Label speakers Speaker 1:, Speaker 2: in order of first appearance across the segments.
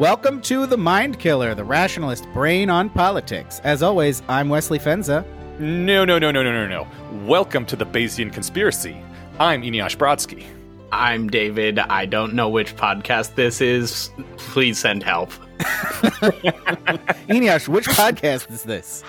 Speaker 1: Welcome to The Mind Killer, the rationalist brain on politics. As always, I'm Wesley Fenza.
Speaker 2: No, no, no, no, no, no, no. Welcome to the Bayesian Conspiracy. I'm Eneasz Brodsky.
Speaker 3: I'm David. I don't know which podcast this is. Please send help.
Speaker 1: Eneasz, which podcast is this?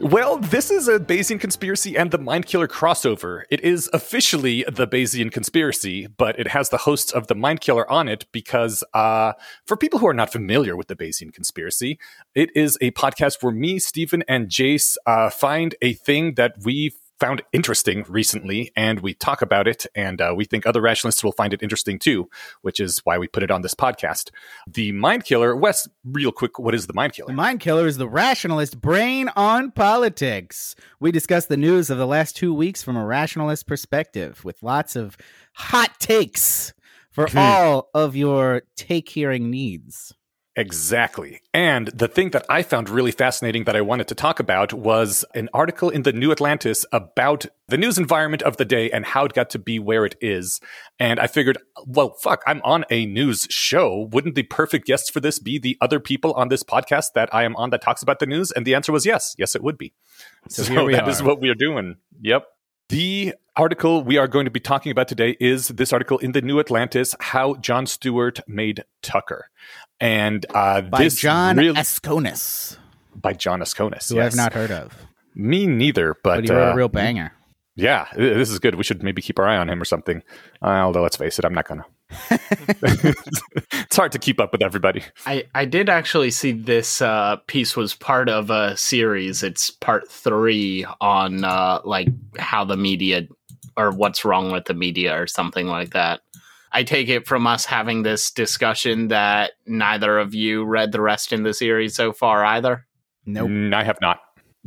Speaker 2: Well, this is a Bayesian conspiracy and the Mind Killer crossover. It is officially the Bayesian conspiracy, but it has the hosts of the Mind Killer on it because, uh, for people who are not familiar with the Bayesian conspiracy, it is a podcast where me, Stephen, and Jace uh, find a thing that we found interesting recently, and we talk about it, and uh, we think other rationalists will find it interesting too, which is why we put it on this podcast. The Mind Killer, Wes, real quick, what is the Mind Killer?
Speaker 1: The Mind Killer is the rationalist brain on politics. We discuss the news of the last two weeks from a rationalist perspective with lots of hot takes for all of your take hearing needs.
Speaker 2: Exactly. And the thing that I found really fascinating that I wanted to talk about was an article in the New Atlantis about the news environment of the day and how it got to be where it is. And I figured, well, fuck, I'm on a news show. Wouldn't the perfect guests for this be the other people on this podcast that I am on that talks about the news? And the answer was yes. Yes, it would be.
Speaker 1: So
Speaker 2: So,
Speaker 1: here we
Speaker 2: that
Speaker 1: are.
Speaker 2: is what we are doing. Yep. The article we are going to be talking about today is this article in the New Atlantis, How Jon Stewart Made Tucker. And uh,
Speaker 1: By
Speaker 2: this
Speaker 1: John
Speaker 2: real-
Speaker 1: Esconis,
Speaker 2: by Jon Askonas.
Speaker 1: who
Speaker 2: yes.
Speaker 1: I've not heard of.
Speaker 2: Me neither, but,
Speaker 1: But he wrote
Speaker 2: uh,
Speaker 1: a real banger.
Speaker 2: yeah, this is good. We should maybe keep our eye on him or something. Uh, although, let's face it, I'm not gonna. it's hard to keep up with everybody.
Speaker 3: I, I did actually see this uh, piece was part of a series. It's part three on uh, like how the media or what's wrong with the media or something like that. I take it from us having this discussion that neither of you read the rest in the series so far either.
Speaker 1: Nope.
Speaker 2: Mm, I have not.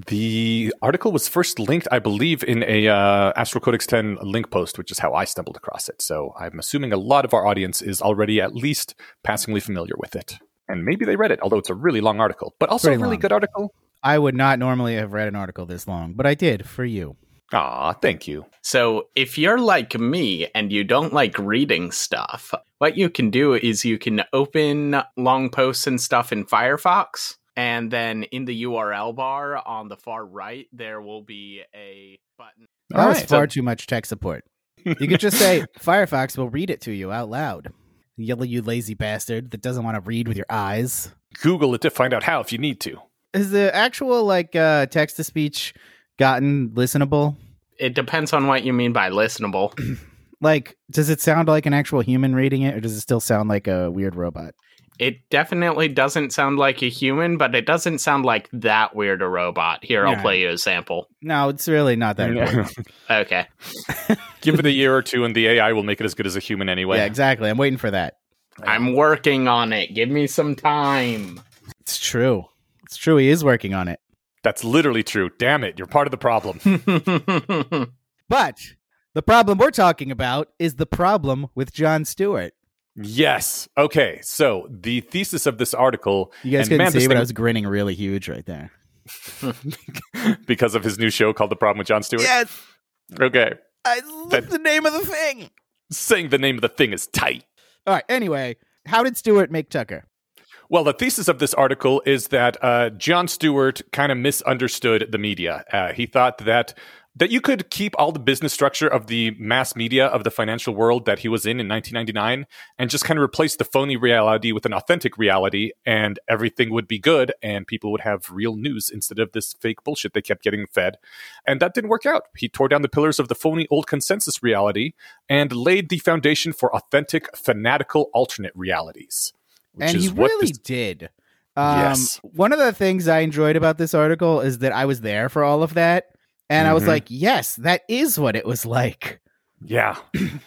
Speaker 2: The article was first linked, I believe, in a uh, Astral Codex Ten link post, which is how I stumbled across it. So I'm assuming a lot of our audience is already at least passingly familiar with it. And maybe they read it, although it's a really long article, but also
Speaker 1: Pretty
Speaker 2: a really
Speaker 1: long.
Speaker 2: good article.
Speaker 1: I would not normally have read an article this long, but I did for you.
Speaker 2: Aw, thank you.
Speaker 3: So, if you're like me and you don't like reading stuff, what you can do is you can open long posts and stuff in Firefox, and then in the URL bar on the far right, there will be a button.
Speaker 1: That
Speaker 2: All
Speaker 1: was
Speaker 2: right,
Speaker 1: far
Speaker 2: so-
Speaker 1: too much tech support. You could just say Firefox will read it to you out loud. Yellow, you lazy bastard that doesn't want to read with your eyes.
Speaker 2: Google it to find out how if you need to.
Speaker 1: Is the actual like uh, text to speech gotten listenable?
Speaker 3: It depends on what you mean by listenable.
Speaker 1: Like, does it sound like an actual human reading it, or does it still sound like a weird robot?
Speaker 3: It definitely doesn't sound like a human, but it doesn't sound like that weird a robot. Here, I'll
Speaker 1: Yeah.
Speaker 3: play you a sample.
Speaker 1: No, it's really not that important.
Speaker 3: Okay.
Speaker 2: Give it a year or two, and the AI will make it as good as a human anyway.
Speaker 1: Yeah, exactly. I'm waiting for that.
Speaker 3: I'm working on it. Give me some time.
Speaker 1: It's true. It's true. He is working on it.
Speaker 2: That's literally true. Damn it, you're part of the problem.
Speaker 1: But the problem we're talking about is the problem with Jon Stewart.
Speaker 2: yes. Okay. So the thesis of this article,
Speaker 1: You guys
Speaker 2: and
Speaker 1: couldn't
Speaker 2: man, this
Speaker 1: see, but I was grinning really huge right there.
Speaker 2: because of his new show called The Problem with Jon Stewart.
Speaker 1: Yes,
Speaker 2: Okay.
Speaker 1: I
Speaker 2: That-
Speaker 1: the name of the thing.
Speaker 2: Saying the name of the thing is tight.
Speaker 1: All right. Anyway, how did Stewart make Tucker?
Speaker 2: Well, the thesis of this article is that uh, Jon Stewart kind of misunderstood the media. Uh, he thought that that you could keep all the business structure of the mass media of the financial world that he was in in 1999 and just kind of replace the phony reality with an authentic reality, and everything would be good, and people would have real news instead of this fake bullshit they kept getting fed. And that didn't work out. He tore down the pillars of the phony old consensus reality and laid the foundation for authentic, fanatical alternate realities. Which
Speaker 1: and
Speaker 2: is
Speaker 1: he
Speaker 2: what
Speaker 1: really
Speaker 2: this-
Speaker 1: did. Um,
Speaker 2: Yes.
Speaker 1: One of the things I enjoyed about this article is that I was there for all of that, and I was
Speaker 2: Mhm.
Speaker 1: like, "Yes, that is what it was like."
Speaker 2: Yeah,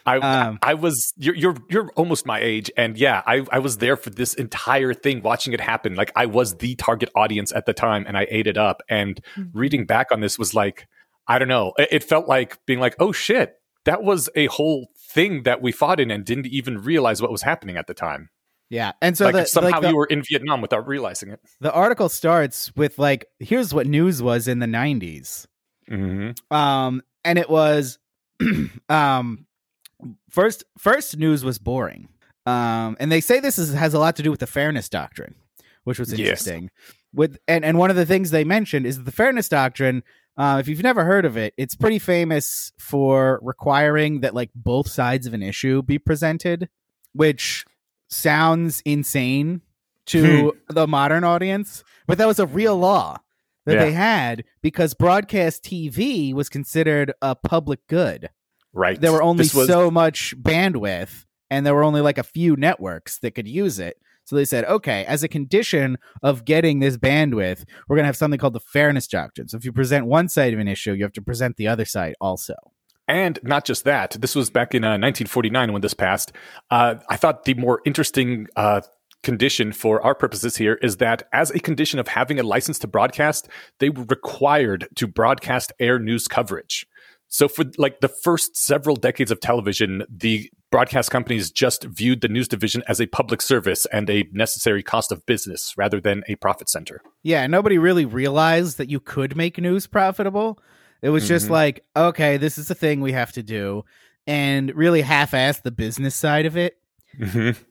Speaker 2: I
Speaker 1: Um,
Speaker 2: I was you're you're you're almost my age, and yeah, I I was there for this entire thing, watching it happen. Like I was the target audience at the time, and I ate it up. And reading back on this was like, I don't know, it, it felt like being like, oh shit, that was a whole thing that we fought in and didn't even realize what was happening at the time.
Speaker 1: Yeah, and so
Speaker 2: like
Speaker 1: the,
Speaker 2: somehow
Speaker 1: like the,
Speaker 2: you were in Vietnam without realizing it.
Speaker 1: the article starts with like, "Here's what news was in the '90s."
Speaker 2: Mm-hmm.
Speaker 1: um and it was um first first news was boring Um, and they say this is, has a lot to do with the fairness doctrine, which was
Speaker 2: Yes.
Speaker 1: interesting. With and, and one of the things they mentioned is the fairness doctrine. Uh, if you've never heard of it, it's pretty famous for requiring that like both sides of an issue be presented, which sounds insane to hmm. the modern audience, but that was a real law that
Speaker 2: Yeah.
Speaker 1: they had because broadcast TV was considered a public good.
Speaker 2: Right.
Speaker 1: there were only
Speaker 2: was-
Speaker 1: so much bandwidth and there were only like a few networks that could use it. So they said okay as a condition of getting this bandwidth we're going to have something called the fairness doctrine. So if you present one side of an issue you have to present the other side also
Speaker 2: And not just that, this was back in uh, 1949 when this passed. Uh, I thought the more interesting uh, condition for our purposes here is that as a condition of having a license to broadcast, they were required to broadcast air news coverage. So for like the first several decades of television, the broadcast companies just viewed the news division as a public service and a necessary cost of business rather than a profit center.
Speaker 1: yeah nobody really realized that you could make news profitable it was just
Speaker 2: Mhm.
Speaker 1: like okay this is a thing we have to do and really half-assed the business side of it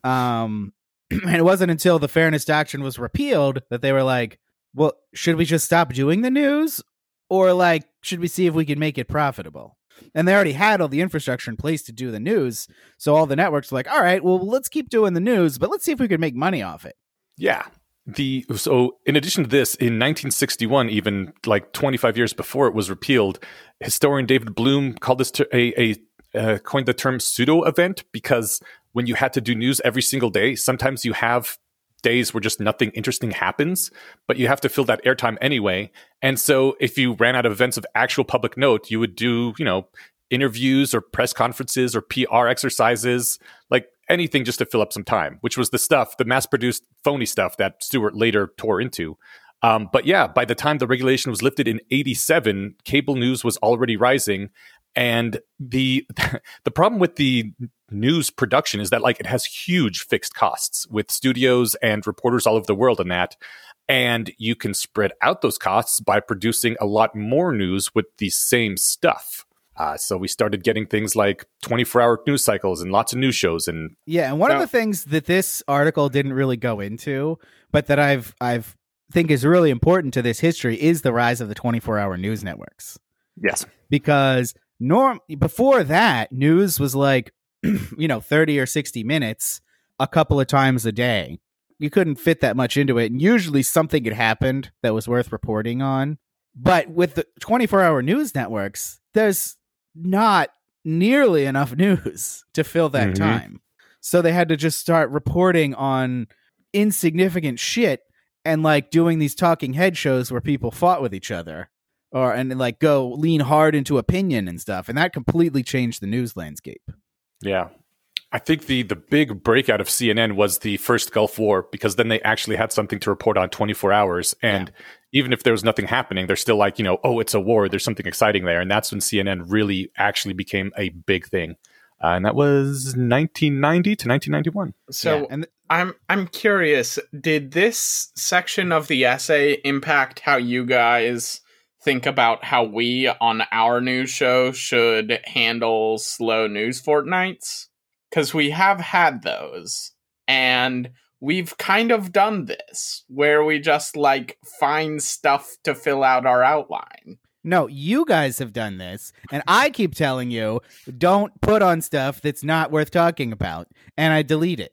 Speaker 1: Um, and it wasn't until the fairness doctrine was repealed that they were like, well, should we just stop doing the news? Or like, should we see if we can make it profitable? And they already had all the infrastructure in place to do the news. So all the networks were like, all right, well, let's keep doing the news, but let's see if we can make money off it.
Speaker 2: Yeah. The so in addition to this, in 1961, even like 25 years before it was repealed, historian David Bloom called this ter- a, a uh, coined the term pseudo event because when you had to do news every single day, sometimes you have days where just nothing interesting happens, but you have to fill that airtime anyway. And so if you ran out of events of actual public note, you would do, you know, interviews or press conferences or PR exercises, like anything just to fill up some time, which was the stuff, the mass produced phony stuff that Stewart later tore into. Um, but yeah, by the time the regulation was lifted in 87, cable news was already rising. And the the problem with the news production is that like it has huge fixed costs with studios and reporters all over the world and that. And you can spread out those costs by producing a lot more news with the same stuff. Uh, so we started getting things like 24 hour news cycles and lots of news shows and
Speaker 1: Yeah, and one of the things that this article didn't really go into, but that I've I've think is really important to this history is the rise of the 24-hour news networks.
Speaker 2: yes,
Speaker 1: because norm before that news was like you know 30 or 60 minutes a couple of times a day. You couldn't fit that much into it and usually something had happened that was worth reporting on. But with the 24 hour news networks there's not nearly enough news to fill that
Speaker 2: Mhm.
Speaker 1: time. So they had to just start reporting on insignificant shit and like doing these talking head shows where people fought with each other or and like go lean hard into opinion and stuff. And that completely changed the news landscape.
Speaker 2: Yeah. I think the the big breakout of CNN was the first Gulf War because then they actually had something to report on 24 hours. And even if there was nothing happening they're still like, you know, oh, it's a war, there's something exciting there and that's when CNN really actually became a big thing. Uh, and that was 1990 to 1991.
Speaker 4: So
Speaker 1: Yeah, and
Speaker 4: I'm I'm curious, did this section of the essay impact how you guys think about how we on our news show should handle slow news fortnights? Cuz we have had those and we've kind of done this where we just like find stuff to fill out our outline.
Speaker 1: no you guys have done this and i keep telling you don't put on stuff that's not worth talking about and i delete it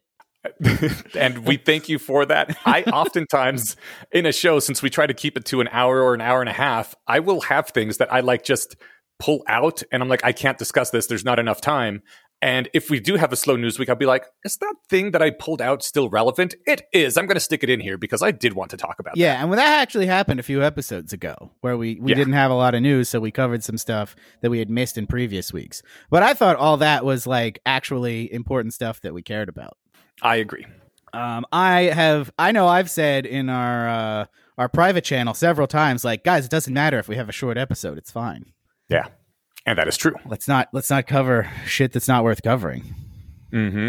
Speaker 2: and we thank you for that. I oftentimes in a show, since we try to keep it to an hour or an hour and a half, I will have things that I like just pull out and I'm like, I can't discuss this. There's not enough time. And if we do have a slow news week, I'll be like, is that thing that I pulled out still relevant? It is. I'm going to stick it in here because I did want to talk about
Speaker 1: yeah and when that actually happened a few episodes ago where we, we
Speaker 2: Yeah.
Speaker 1: didn't have a lot of news so we covered some stuff that we had missed in previous weeks but i thought all that was like actually important stuff that we cared about.
Speaker 2: I agree.
Speaker 1: Um, I have, I know I've said in our uh, our private channel several times, like, guys, it doesn't matter if we have a short episode; it's fine.
Speaker 2: Yeah. And that is true.
Speaker 1: Let's not let's not cover shit that's not worth covering.
Speaker 2: Mm-hmm.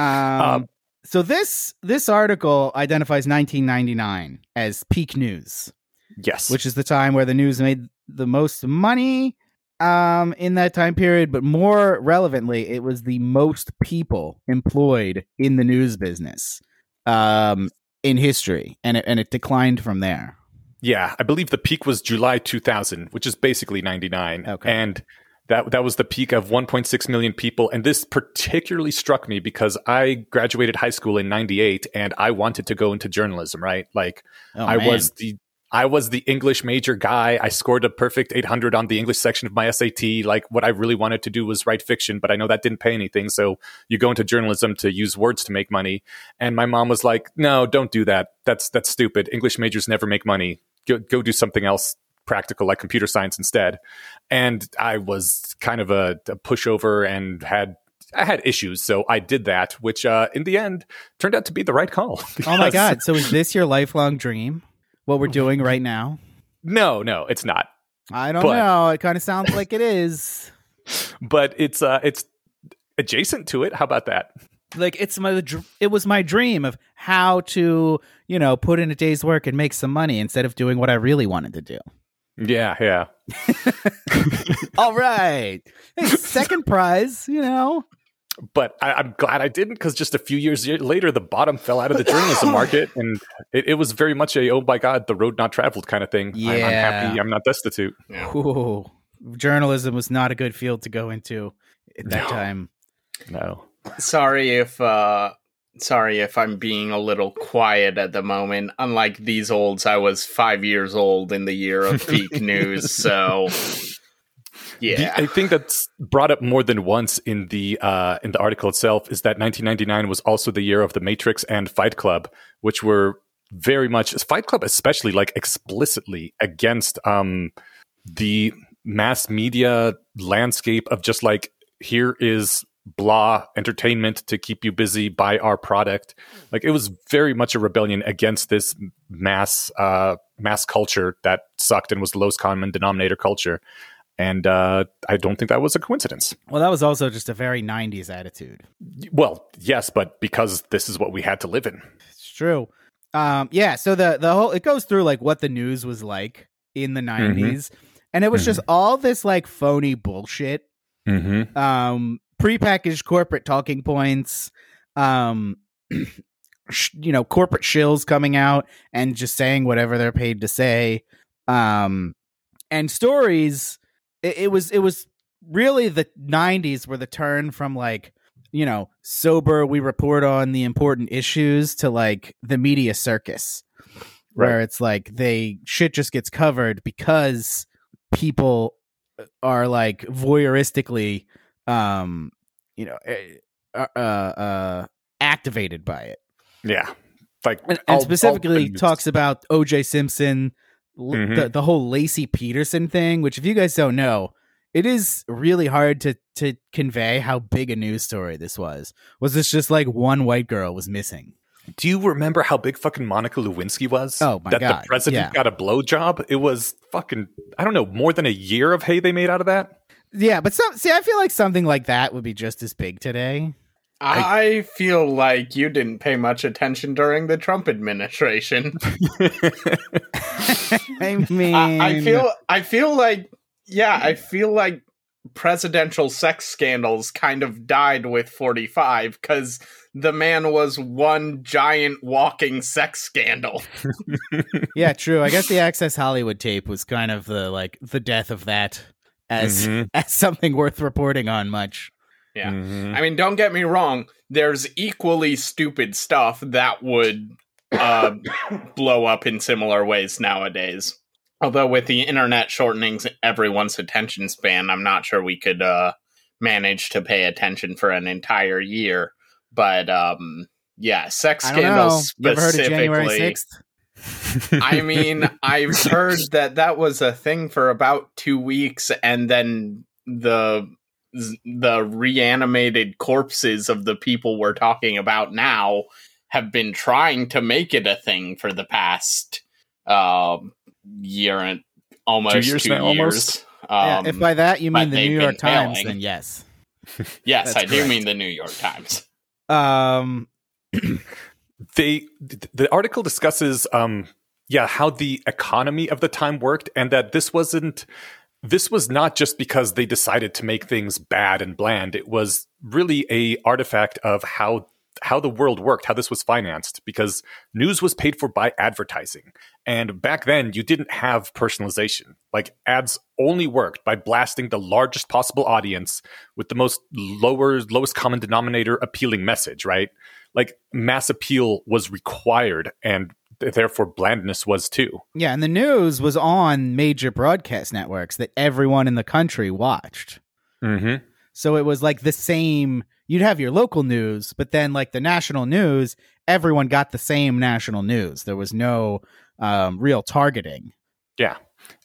Speaker 1: Um,
Speaker 2: Um,
Speaker 1: so this this article identifies 1999 as peak news,
Speaker 2: Yes.
Speaker 1: which is the time where the news made the most money. um, in that time period, but more relevantly, it was the most people employed in the news business um, in history, and it, and it declined from there.
Speaker 2: Yeah, I believe the peak was July 2000, which is basically 99.
Speaker 1: Okay.
Speaker 2: And that that was the peak of 1.6 million people and this particularly struck me because I graduated high school in 98 and I wanted to go into journalism, right? Like
Speaker 1: Oh,
Speaker 2: I
Speaker 1: man.
Speaker 2: was the I was the English major guy. I scored a perfect 800 on the English section of my SAT. Like what I really wanted to do was write fiction, but I know that didn't pay anything. So you go into journalism to use words to make money. And my mom was like, "No, don't do that. That's that's stupid. English majors never make money. Go go do something else practical like computer science instead." And I was kind of a, a pushover and had I had issues, so I did that, which uh, in the end turned out to be the right call.
Speaker 1: Oh my god! So is this your lifelong dream? What we're doing right now?
Speaker 2: No, no, it's not.
Speaker 1: I don't
Speaker 2: But-
Speaker 1: know. It kind of sounds like it is.
Speaker 2: but it's uh it's adjacent to it how about that
Speaker 1: Like it's my. It was my dream of how to, you know, put in a day's work and make some money instead of doing what I really wanted to do.
Speaker 2: yeah yeah
Speaker 1: All right. Hey, second prize. You know.
Speaker 2: but I, i'm glad i didn't because just a few years later the bottom fell out of the journalism market and it, it was very much a oh my god the road not traveled kind of thing I'm, I'm happy i'm not destitute
Speaker 1: Ooh, journalism was not a good field to go into at that
Speaker 2: No.
Speaker 1: time.
Speaker 2: no
Speaker 3: Sorry if uh sorry if I'm being a little quiet at the moment. Unlike these olds, I was five years old in the year of peak news, so
Speaker 2: The-
Speaker 3: yeah.
Speaker 2: I think that's brought up more than once in the uh, in the article itself is that 1999 was also the year of The Matrix and Fight Club, which were very much Fight Club, especially like explicitly against um, the mass media landscape of just like here is blah entertainment to keep you busy buy our product like it was very much a rebellion against this mass uh mass culture that sucked and was the lowest common denominator culture and uh, I don't think that was a coincidence.
Speaker 1: Well, that was also just a very '90s attitude.
Speaker 2: Well, yes, but because this is what we had to live in.
Speaker 1: It's true. Um, yeah. So the the whole it goes through like what the news was like in the '90s,
Speaker 2: Mm-hmm.
Speaker 1: and it was just all this like phony bullshit.
Speaker 2: Mm-hmm.
Speaker 1: Um, prepackaged corporate talking points. Um, you know, corporate shills coming out and just saying whatever they're paid to say. Um, and stories. It, it was it was really the '90s were the turn from like you know, sober, we report on the important issues to like the media circus, where
Speaker 2: Right.
Speaker 1: it's like they shit just gets covered because people are like voyeuristically, um, you know, eh, uh, uh, uh activated by it,
Speaker 2: Yeah, like
Speaker 1: and, and specifically
Speaker 2: all the
Speaker 1: talks about O.J. Simpson,
Speaker 2: Mhm.
Speaker 1: the the whole Laci Peterson thing. Which, if you guys don't know, it is really hard to to convey how big a news story this was. Was this just like one white girl was missing?
Speaker 2: Do you remember how big fucking Monica Lewinsky was?
Speaker 1: Oh, my
Speaker 2: that
Speaker 1: God, That
Speaker 2: the president
Speaker 1: yeah.
Speaker 2: got a blowjob. It was fucking I don't know more than a year of hay they made out of that.
Speaker 1: Yeah, but some see, I feel like something like that would be just as big today.
Speaker 3: I feel like you didn't pay much attention during the Trump administration.
Speaker 1: I mean,
Speaker 3: I, I feel I feel like yeah, I feel like presidential sex scandals kind of died with 45 cuz the man was one giant walking sex scandal.
Speaker 1: yeah, true. I guess the Access Hollywood tape was kind of the like the death of that as
Speaker 2: Mhm.
Speaker 1: as something worth reporting on. Much.
Speaker 3: Yeah.
Speaker 2: Mhm.
Speaker 3: I mean, don't get me wrong, there's equally stupid stuff that would uh, blow up in similar ways nowadays. Although with the internet shortening everyone's attention span, I'm not sure we could uh, manage to pay attention for an entire year. But um, yeah, sex
Speaker 1: I don't know.
Speaker 3: scandals
Speaker 1: You ever heard of January
Speaker 3: specifically.
Speaker 1: Sixth?
Speaker 3: I mean, I've heard that that was a thing for about two weeks, and then the the reanimated corpses of the people we're talking about now have been trying to make it a thing for the past um, year and almost
Speaker 2: years
Speaker 3: two years.
Speaker 2: almost?
Speaker 1: Yeah,
Speaker 3: Um,
Speaker 1: if by that you mean the New York Times,
Speaker 3: failing.
Speaker 1: then yes.
Speaker 3: yes,
Speaker 1: that's
Speaker 3: I do mean the New York Times.
Speaker 1: Um,
Speaker 2: they the article discusses um yeah how the economy of the time worked and that this wasn't this was not just because they decided to make things bad and bland. It was really a artifact of how how the world worked, how this was financed, because news was paid for by advertising. And back then, you didn't have personalization. Like ads only worked by blasting the largest possible audience with the most lower, lowest common denominator appealing message, right? Like mass appeal was required and therefore blandness was too.
Speaker 1: Yeah, and the news was on major broadcast networks that everyone in the country watched.
Speaker 2: Mm-hmm.
Speaker 1: So it was like the same. You'd have your local news, but then like the national news, everyone got the same national news. There was no um, real targeting.
Speaker 2: Yeah.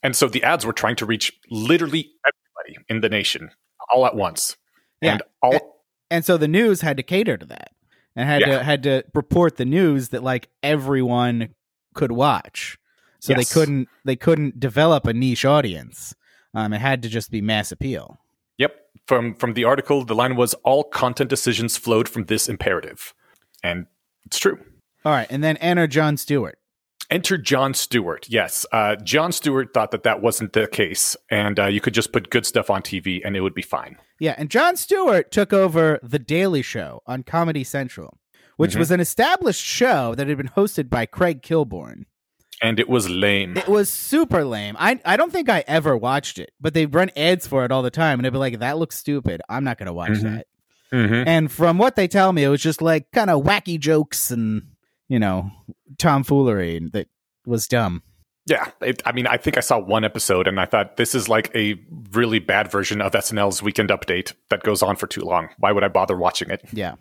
Speaker 2: And so the ads were trying to reach literally everybody in the nation all at once.
Speaker 1: Yeah.
Speaker 2: And all
Speaker 1: And, and so the news had to cater to that and had
Speaker 2: Yeah.
Speaker 1: to had to report the news that like everyone could watch. So
Speaker 2: Yes.
Speaker 1: they couldn't they couldn't develop a niche audience. Um, it had to just be mass appeal.
Speaker 2: Yep. From from the article, the line was all content decisions flowed from this imperative. And it's true.
Speaker 1: All right, and then enter Jon Stewart.
Speaker 2: Enter Jon Stewart. Yes. Uh, Jon Stewart thought that that wasn't the case. And uh, you could just put good stuff on TV and it would be fine.
Speaker 1: Yeah, and Jon Stewart took over The Daily Show on Comedy Central, which
Speaker 2: Mhm.
Speaker 1: was an established show that had been hosted by Craig Kilborn.
Speaker 2: And it was lame.
Speaker 1: It was super lame. I I don't think I ever watched it, but they'd run ads for it all the time, and I'd be like, "That looks stupid. I'm not going to watch
Speaker 2: Mhm.
Speaker 1: that."
Speaker 2: Mm-hmm.
Speaker 1: And from what they tell me, it was just like kind of wacky jokes and you know tomfoolery that was dumb.
Speaker 2: Yeah, it, I mean, I think I saw one episode and I thought this is like a really bad version of SNL's Weekend Update that goes on for too long. Why would I bother watching it?
Speaker 1: Yeah.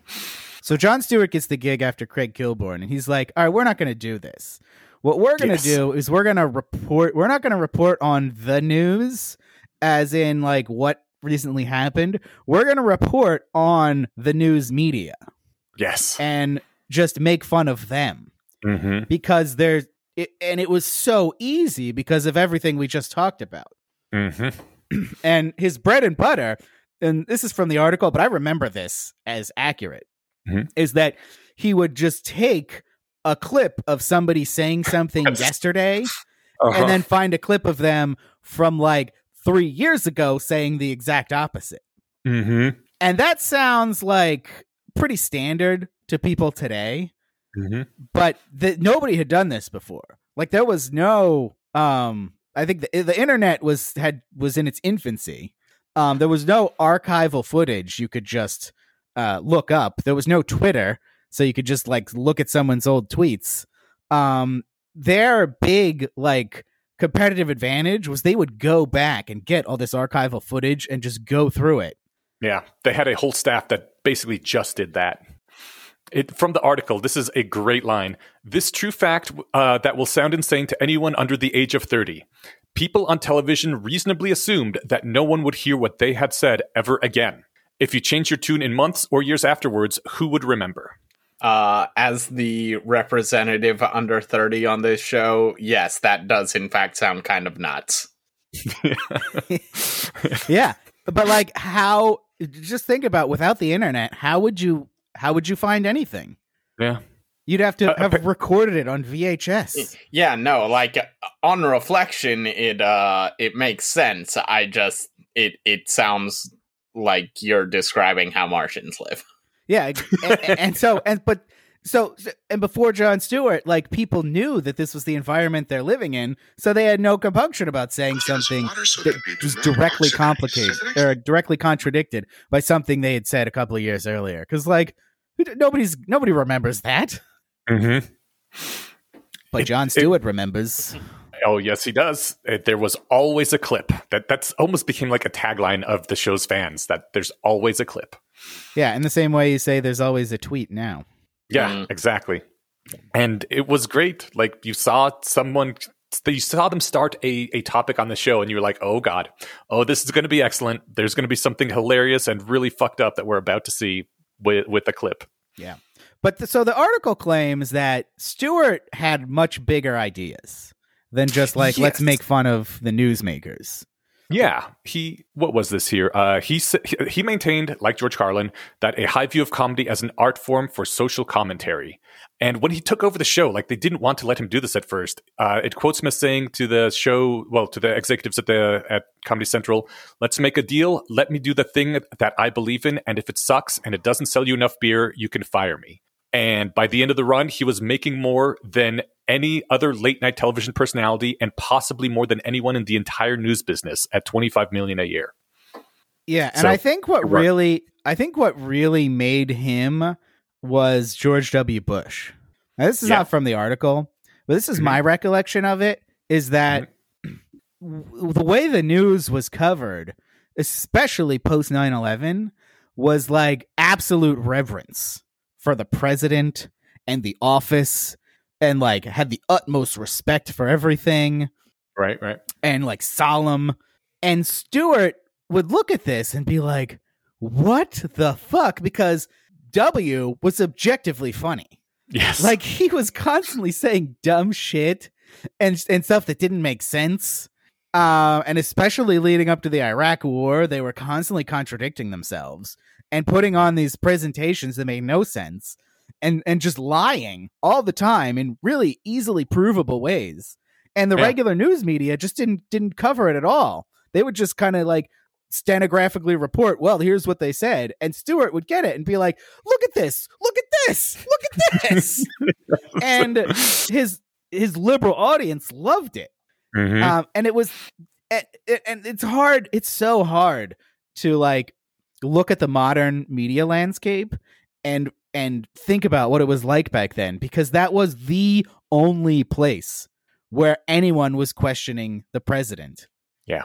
Speaker 1: So Jon Stewart gets the gig after Craig Kilborn, and he's like, "All right, we're not going to do this. What we're going to
Speaker 2: Yes.
Speaker 1: do is we're going to report. We're not going to report on the news, as in like what recently happened. We're going to report on the news media
Speaker 2: Yes.
Speaker 1: and just make fun of them
Speaker 2: Mm-hmm.
Speaker 1: because there's." It, and it was so easy because of everything we just talked about.
Speaker 2: Mm-hmm.
Speaker 1: And his bread and butter, and this is from the article, but I remember this as accurate,
Speaker 2: Mhm.
Speaker 1: is that he would just take a clip of somebody saying something yesterday
Speaker 2: Uh-huh.
Speaker 1: and then find a clip of them from like three years ago saying the exact opposite.
Speaker 2: mm-hmm.
Speaker 1: And that sounds like pretty standard to people today
Speaker 2: Mm-hmm.
Speaker 1: but the, nobody had done this before. Like there was no, um, I think the, the internet was had was in its infancy. Um, there was no archival footage you could just uh, look up. There was no Twitter, so you could just like look at someone's old tweets. Um, their big like competitive advantage was they would go back and get all this archival footage and just go through it.
Speaker 2: Yeah, they had a whole staff that basically just did that. It, from the article, this is a great line. This true fact uh, that will sound insane to anyone under the age of 30. People on television reasonably assumed that no one would hear what they had said ever again. If you change your tune in months or years afterwards, who would remember?
Speaker 4: Uh, as the representative under 30 on this show, yes, that does in fact sound kind of nuts.
Speaker 1: yeah but like how just think about without the internet how would you how would you find anything
Speaker 2: yeah.
Speaker 1: you'd have to
Speaker 2: Uh,
Speaker 1: have
Speaker 2: appa-
Speaker 1: recorded it on vhs
Speaker 4: Yeah, no, like uh, on reflection, it uh it makes sense. I just it it sounds like you're describing how Martians live.
Speaker 1: yeah and, and so and but so and before jon stewart like people knew that this was the environment they're living in so they had no compunction about saying something that was directly complicated or directly contradicted by something they had said a couple of years earlier because like nobody's nobody remembers that
Speaker 2: Mm-hmm.
Speaker 1: but
Speaker 2: It-
Speaker 1: jon
Speaker 2: it-
Speaker 1: stewart remembers
Speaker 2: Oh yes, he does. Uh, There was always a clip. That that's almost became like a tagline of the show's fans. That there's always a clip.
Speaker 1: Yeah, in the same way you say there's always a tweet now.
Speaker 2: Yeah,
Speaker 4: Mm.
Speaker 2: exactly. And it was great. Like you saw someone, you saw them start a, a topic on the show, and you were like, "Oh God, oh this is going to be excellent. There's going to be something hilarious and really fucked up that we're about to see with with the clip." Yeah.
Speaker 1: But th- so the article claims that Stewart had much bigger ideas than just like let's make fun of the newsmakers.
Speaker 2: Yeah, he. What was this here? Uh, he he maintained, like George Carlin, that a high view of comedy as an art form for social commentary. And when he took over the show, like they didn't want to let him do this at first. Uh, it quotes him as saying to the show, well, to the executives at the at Comedy Central, "Let's make a deal. Let me do the thing that I believe in, and if it sucks and it doesn't sell you enough beer, you can fire me." And by the end of the run, he was making more than any other late night television personality and possibly more than anyone in the entire news business at 25 million a year.
Speaker 1: Yeah, and
Speaker 2: So,
Speaker 1: I think what
Speaker 2: right.
Speaker 1: really I think what really made him was George W. Bush. Now, this is
Speaker 2: Yeah.
Speaker 1: not from the article, but this is my mm-hmm. recollection of it is that mm-hmm. w- the way the news was covered, especially post 9/11, was like absolute reverence for the president and the office and like had the utmost respect for everything
Speaker 2: Right, right.
Speaker 1: and like solemn. And Stewart would look at this and be like, what the fuck? Because W was objectively funny.
Speaker 2: Yes.
Speaker 1: Like he was constantly saying dumb shit and and stuff that didn't make sense. Uh, and especially leading up to the Iraq War, they were constantly contradicting themselves and putting on these presentations that made no sense and and just lying all the time in really easily provable ways. And the
Speaker 2: Yeah.
Speaker 1: regular news media just didn't didn't cover it at all. They would just kind of like stenographically report, well, here's what they said. And Stewart would get it and be like, look at this, look at this, look at this. and his his liberal audience loved it.
Speaker 2: Mhm.
Speaker 1: Um, and it was, and, and it's hard. It's so hard to like look at the modern media landscape and and think about what it was like back then because that was the only place where anyone was questioning the president.
Speaker 2: Yeah.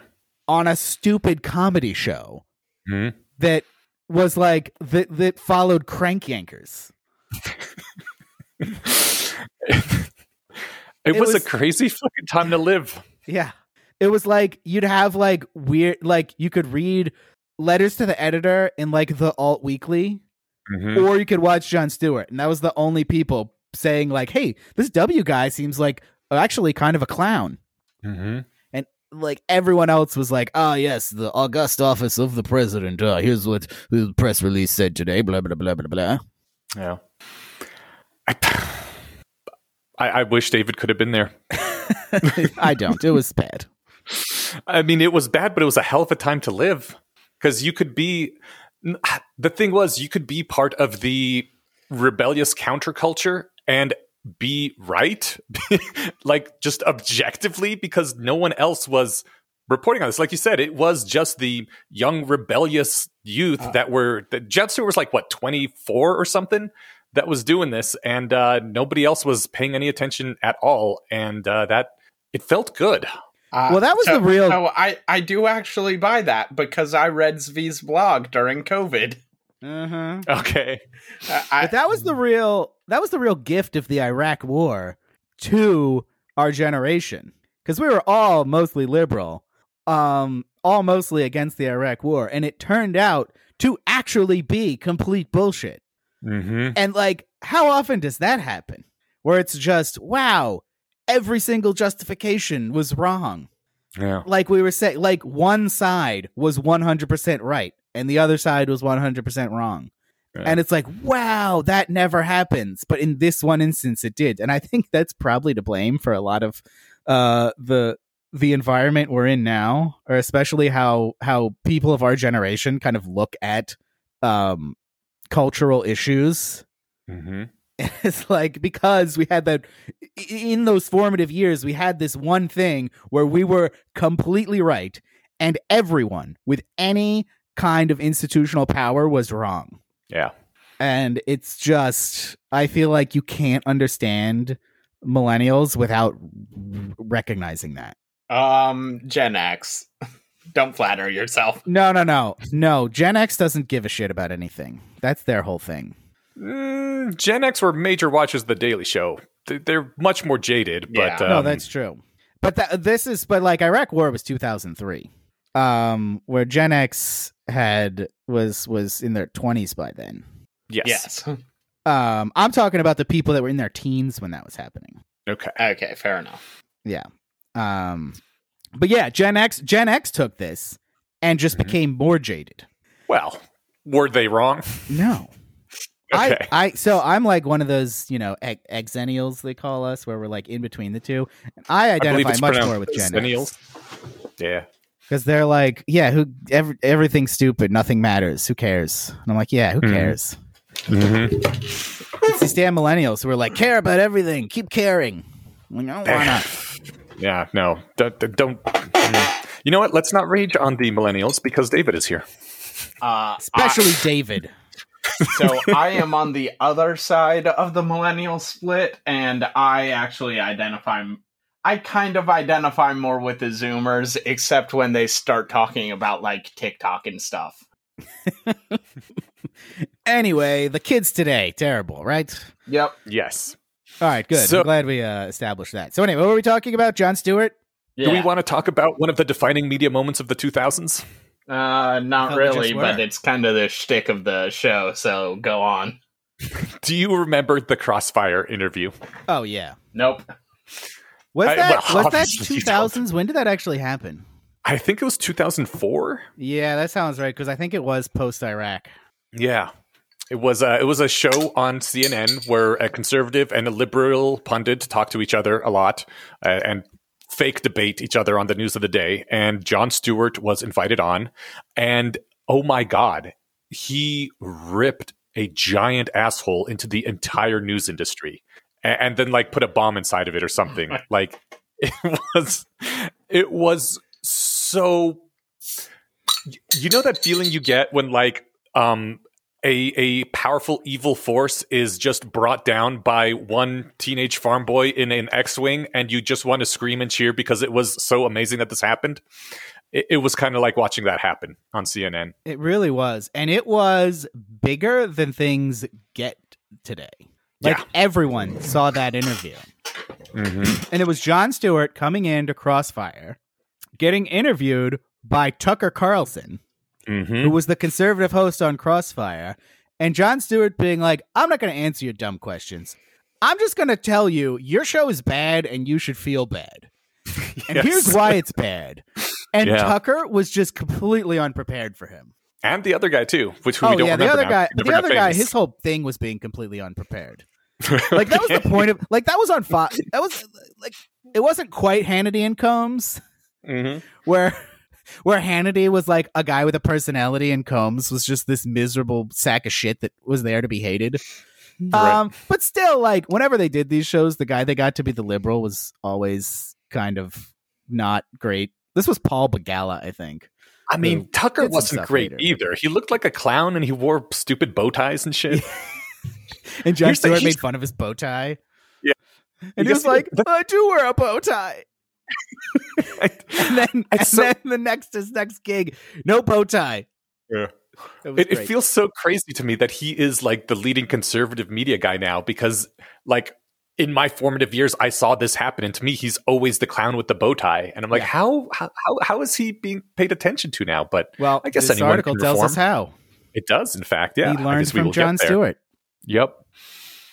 Speaker 1: On a stupid comedy show
Speaker 2: Mhm.
Speaker 1: that was like that that followed crank yankers.
Speaker 2: it,
Speaker 1: It
Speaker 2: was,
Speaker 1: was-
Speaker 2: a crazy fucking time to live.
Speaker 1: Yeah. It was like you'd have like weird like you could read letters to the editor in like the alt weekly
Speaker 2: Mhm.
Speaker 1: or you could watch Jon Stewart and that was the only people saying like hey this W guy seems like actually kind of a clown
Speaker 2: Mhm.
Speaker 1: and like everyone else was like oh yes the august office of the president uh, here's what the press release said today blah blah blah blah blah
Speaker 2: Yeah. I, I, I wish David could have been there.
Speaker 1: I don't it was bad
Speaker 2: I mean, it was bad, but it was a hell of a time to live because you could be. The thing was, you could be part of the rebellious counterculture and be right, like just objectively, because no one else was reporting on this. Like you said, it was just the young rebellious youth that were. The Jet Stewart was like what twenty four or something that was doing this, and uh, nobody else was paying any attention at all, and uh, that it felt good.
Speaker 3: Uh,
Speaker 1: Well, that was
Speaker 3: so-
Speaker 1: the real-
Speaker 3: So I, I do actually buy that because I read Zvi's blog during COVID.
Speaker 1: uh-huh
Speaker 2: Okay.
Speaker 3: Uh, I,
Speaker 1: but that was the real that was the real gift of the Iraq war to our generation because we were all mostly liberal um all mostly against the Iraq war and it turned out to actually be complete bullshit
Speaker 2: Mm-hmm.
Speaker 1: and like how often does that happen where it's just wow every single justification was wrong
Speaker 2: Yeah.
Speaker 1: like we were saying like one side was 100% right and the other side was 100% wrong
Speaker 2: Yeah.
Speaker 1: and it's like wow that never happens but in this one instance it did and i think that's probably to blame for a lot of uh the the environment we're in now or especially how how people of our generation kind of look at um cultural issues
Speaker 2: Mm-hmm.
Speaker 1: it's like because we had that in those formative years we had this one thing where we were completely right and everyone with any kind of institutional power was wrong
Speaker 2: Yeah.
Speaker 1: and it's just i feel like you can't understand millennials without recognizing that
Speaker 3: um, Gen X. Don't flatter yourself.
Speaker 1: no no no no gen x doesn't give a shit about anything that's their whole thing
Speaker 2: Mm, Gen X were major watchers of The Daily Show. They- They're much more jaded, but
Speaker 3: Yeah.
Speaker 2: um,
Speaker 1: no that's true but that this is but like iraq war was 2003 um where gen x had was was in their 20s by then
Speaker 2: yes.
Speaker 3: Yes.
Speaker 1: um i'm talking about the people that were in their teens when that was happening
Speaker 2: Okay.
Speaker 3: okay, fair enough.
Speaker 1: yeah um But yeah, Gen X Gen X took this and just
Speaker 2: Mhm.
Speaker 1: became more jaded.
Speaker 2: Well, were they wrong?
Speaker 1: No.
Speaker 2: Okay.
Speaker 1: I, I so I'm like one of those, you know, ex- exennials they call us, where we're like in between the two. I identify
Speaker 2: it's
Speaker 1: much more with Gen
Speaker 2: Zennials. Yeah.
Speaker 1: because they're like, yeah, who every, everything's stupid, nothing matters, who cares? And I'm like, yeah, who
Speaker 2: Mhm.
Speaker 1: cares?
Speaker 2: Mm-hmm.
Speaker 1: It's these damn millennials who are like, care about everything, keep caring. I'm like, oh, why not?
Speaker 2: Yeah, no. Don't. don't mm. you know what? Let's not rage on the millennials because David is here.
Speaker 3: Uh,
Speaker 1: Especially David.
Speaker 3: So I am on the other side of the millennial split, and I actually identify. I kind of identify more with the Zoomers, except when they start talking about like TikTok and stuff.
Speaker 1: Anyway, the kids today, terrible, right?
Speaker 3: Yep.
Speaker 2: Yes.
Speaker 1: All right, good.
Speaker 2: So-
Speaker 1: I'm glad we uh, established that. So anyway, what were we talking about? Jon Stewart?
Speaker 3: Yeah.
Speaker 2: Do we want to talk about one of the defining media moments of the 2000s?
Speaker 3: Uh, not
Speaker 1: Hell,
Speaker 3: really, but it's kind of the shtick of the show. So go on.
Speaker 2: Do you remember the Crossfire interview?
Speaker 1: Oh yeah.
Speaker 3: Nope.
Speaker 1: Was
Speaker 2: I-
Speaker 1: that
Speaker 2: well,
Speaker 1: was that two thousands? When did that actually happen?
Speaker 2: I think it was 2004.
Speaker 1: Yeah, that sounds right because I think it was post Iraq.
Speaker 2: Yeah. It was a, it was a show on CNN where a conservative and a liberal pundit talk to each other a lot uh, and fake debate each other on the news of the day. And Jon Stewart was invited on, and oh my god, he ripped a giant asshole into the entire news industry, and, and then like put a bomb inside of it or something. like it was, it was so. You know that feeling you get when like um a a powerful evil force is just brought down by one teenage farm boy in an X-wing, and you just want to scream and cheer because it was so amazing that this happened. It, it was kind of like watching that happen on CNN.
Speaker 1: It really was, and it was bigger than things get today. Like
Speaker 2: Yeah.
Speaker 1: everyone saw that interview,
Speaker 2: Mm-hmm.
Speaker 1: and it was Jon Stewart coming into Crossfire, getting interviewed by Tucker Carlson.
Speaker 2: Mm-hmm.
Speaker 1: who was the conservative host on Crossfire, and Jon Stewart being like, I'm not going to answer your dumb questions. I'm just going to tell you your show is bad and you should feel bad. And
Speaker 2: Yes.
Speaker 1: here's why it's bad. And
Speaker 2: Yeah.
Speaker 1: Tucker was just completely unprepared for him.
Speaker 2: and the other guy too, which who
Speaker 1: oh
Speaker 2: we don't
Speaker 1: yeah, the other
Speaker 2: now.
Speaker 1: guy, the other guy, his whole thing was being completely unprepared. Like that was the point of like that was on Fox. That was like it wasn't quite Hannity and Colmes
Speaker 2: Mhm.
Speaker 1: where where Hannity was like a guy with a personality and Colmes was just this miserable sack of shit that was there to be hated.
Speaker 2: Right.
Speaker 1: Um, but still, like whenever they did these shows, the guy they got to be the liberal was always kind of not great. This was Paul Begala, I think.
Speaker 2: I mean, Tucker wasn't great
Speaker 1: later.
Speaker 2: either. He looked like a clown and he wore stupid bow ties and shit.
Speaker 1: And
Speaker 2: Jon
Speaker 1: Stewart made fun of his bow tie.
Speaker 2: Yeah.
Speaker 1: And he was like, I do wear a bow tie. And then, and
Speaker 2: so-
Speaker 1: then the next his next gig, no bow tie.
Speaker 2: Yeah.
Speaker 1: It,
Speaker 2: it, it feels so crazy to me that he is like the leading conservative media guy now because like in my formative years i saw this happen and to me he's always the clown with the bow tie and i'm like
Speaker 1: Yeah.
Speaker 2: how, how how how is he being paid attention to now but
Speaker 1: well.
Speaker 2: I guess
Speaker 1: this
Speaker 2: anyone
Speaker 1: article
Speaker 2: can
Speaker 1: tells us how
Speaker 2: it does in fact yeah
Speaker 1: he
Speaker 2: I
Speaker 1: learned from
Speaker 2: Jon.
Speaker 1: Stewart.
Speaker 2: yep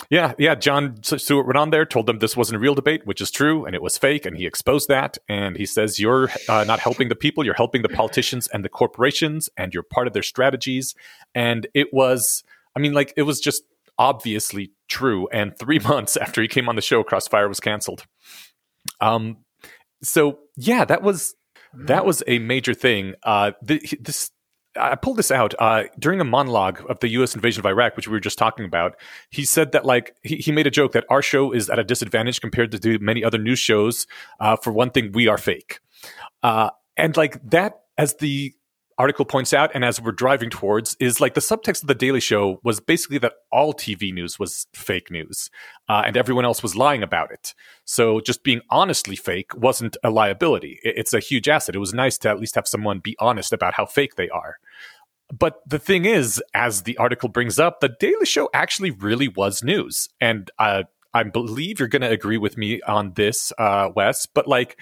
Speaker 2: yeah yeah jon stewart went on there told them this wasn't a real debate which is true and it was fake and he exposed that and he says you're uh, not helping the people you're helping the politicians and the corporations and you're part of their strategies and it was i mean like it was just obviously true and three months after he came on the show crossfire was canceled. Um so yeah that was that was a major thing. Uh th- this I pulled this out uh, during a monologue of the U.S. invasion of Iraq, which we were just talking about. He said that, like, he, he made a joke that our show is at a disadvantage compared to many other news shows. Uh, for one thing, we are fake, uh, and like that, as the article points out, and as we're driving towards, is like the subtext of the Daily Show was basically that all TV news was fake news, uh, and everyone else was lying about it. So just being honestly fake wasn't a liability. It's a huge asset. It was nice to at least have someone be honest about how fake they are. But the thing is, as the article brings up, the Daily Show actually really was news. And uh, I believe you're going to agree with me on this, uh, Wes. But like,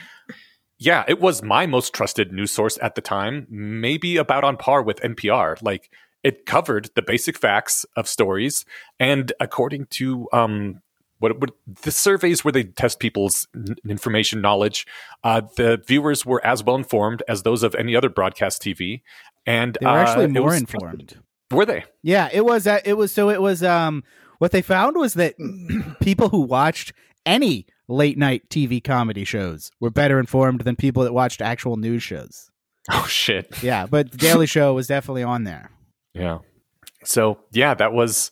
Speaker 2: yeah, it was my most trusted news source at the time, maybe about on par with NPR. Like, it covered the basic facts of stories. And according to um, what, what the surveys where they test people's n- information knowledge, uh, the viewers were as well informed as those of any other broadcast TV, and
Speaker 1: They were actually
Speaker 2: uh,
Speaker 1: more informed.
Speaker 2: Were they?
Speaker 1: Yeah, it was. Uh, it was. So it was. Um, what they found was that people who watched any late night TV comedy shows were better informed than people that watched actual news shows.
Speaker 2: Oh shit!
Speaker 1: Yeah, but the Daily Show was definitely on there.
Speaker 2: Yeah. So yeah, that was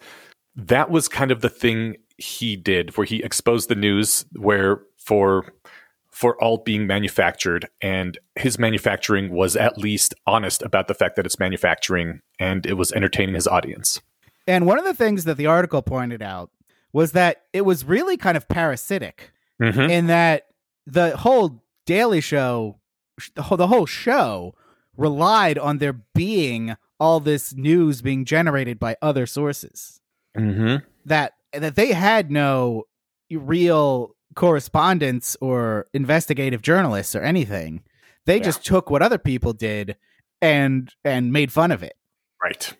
Speaker 2: that was kind of the thing he did, where he exposed the news, where for for all being manufactured, and his manufacturing was at least honest about the fact that it's manufacturing, and it was entertaining his audience.
Speaker 1: And one of the things that the article pointed out was that it was really kind of parasitic
Speaker 2: Mm-hmm.
Speaker 1: in that the whole Daily Show, the whole, the whole show relied on there being all this news being generated by other sources.
Speaker 2: Mm-hmm.
Speaker 1: That that they had no real correspondence or investigative journalists or anything. They
Speaker 2: Yeah.
Speaker 1: just took what other people did and and made fun of it.
Speaker 2: Right.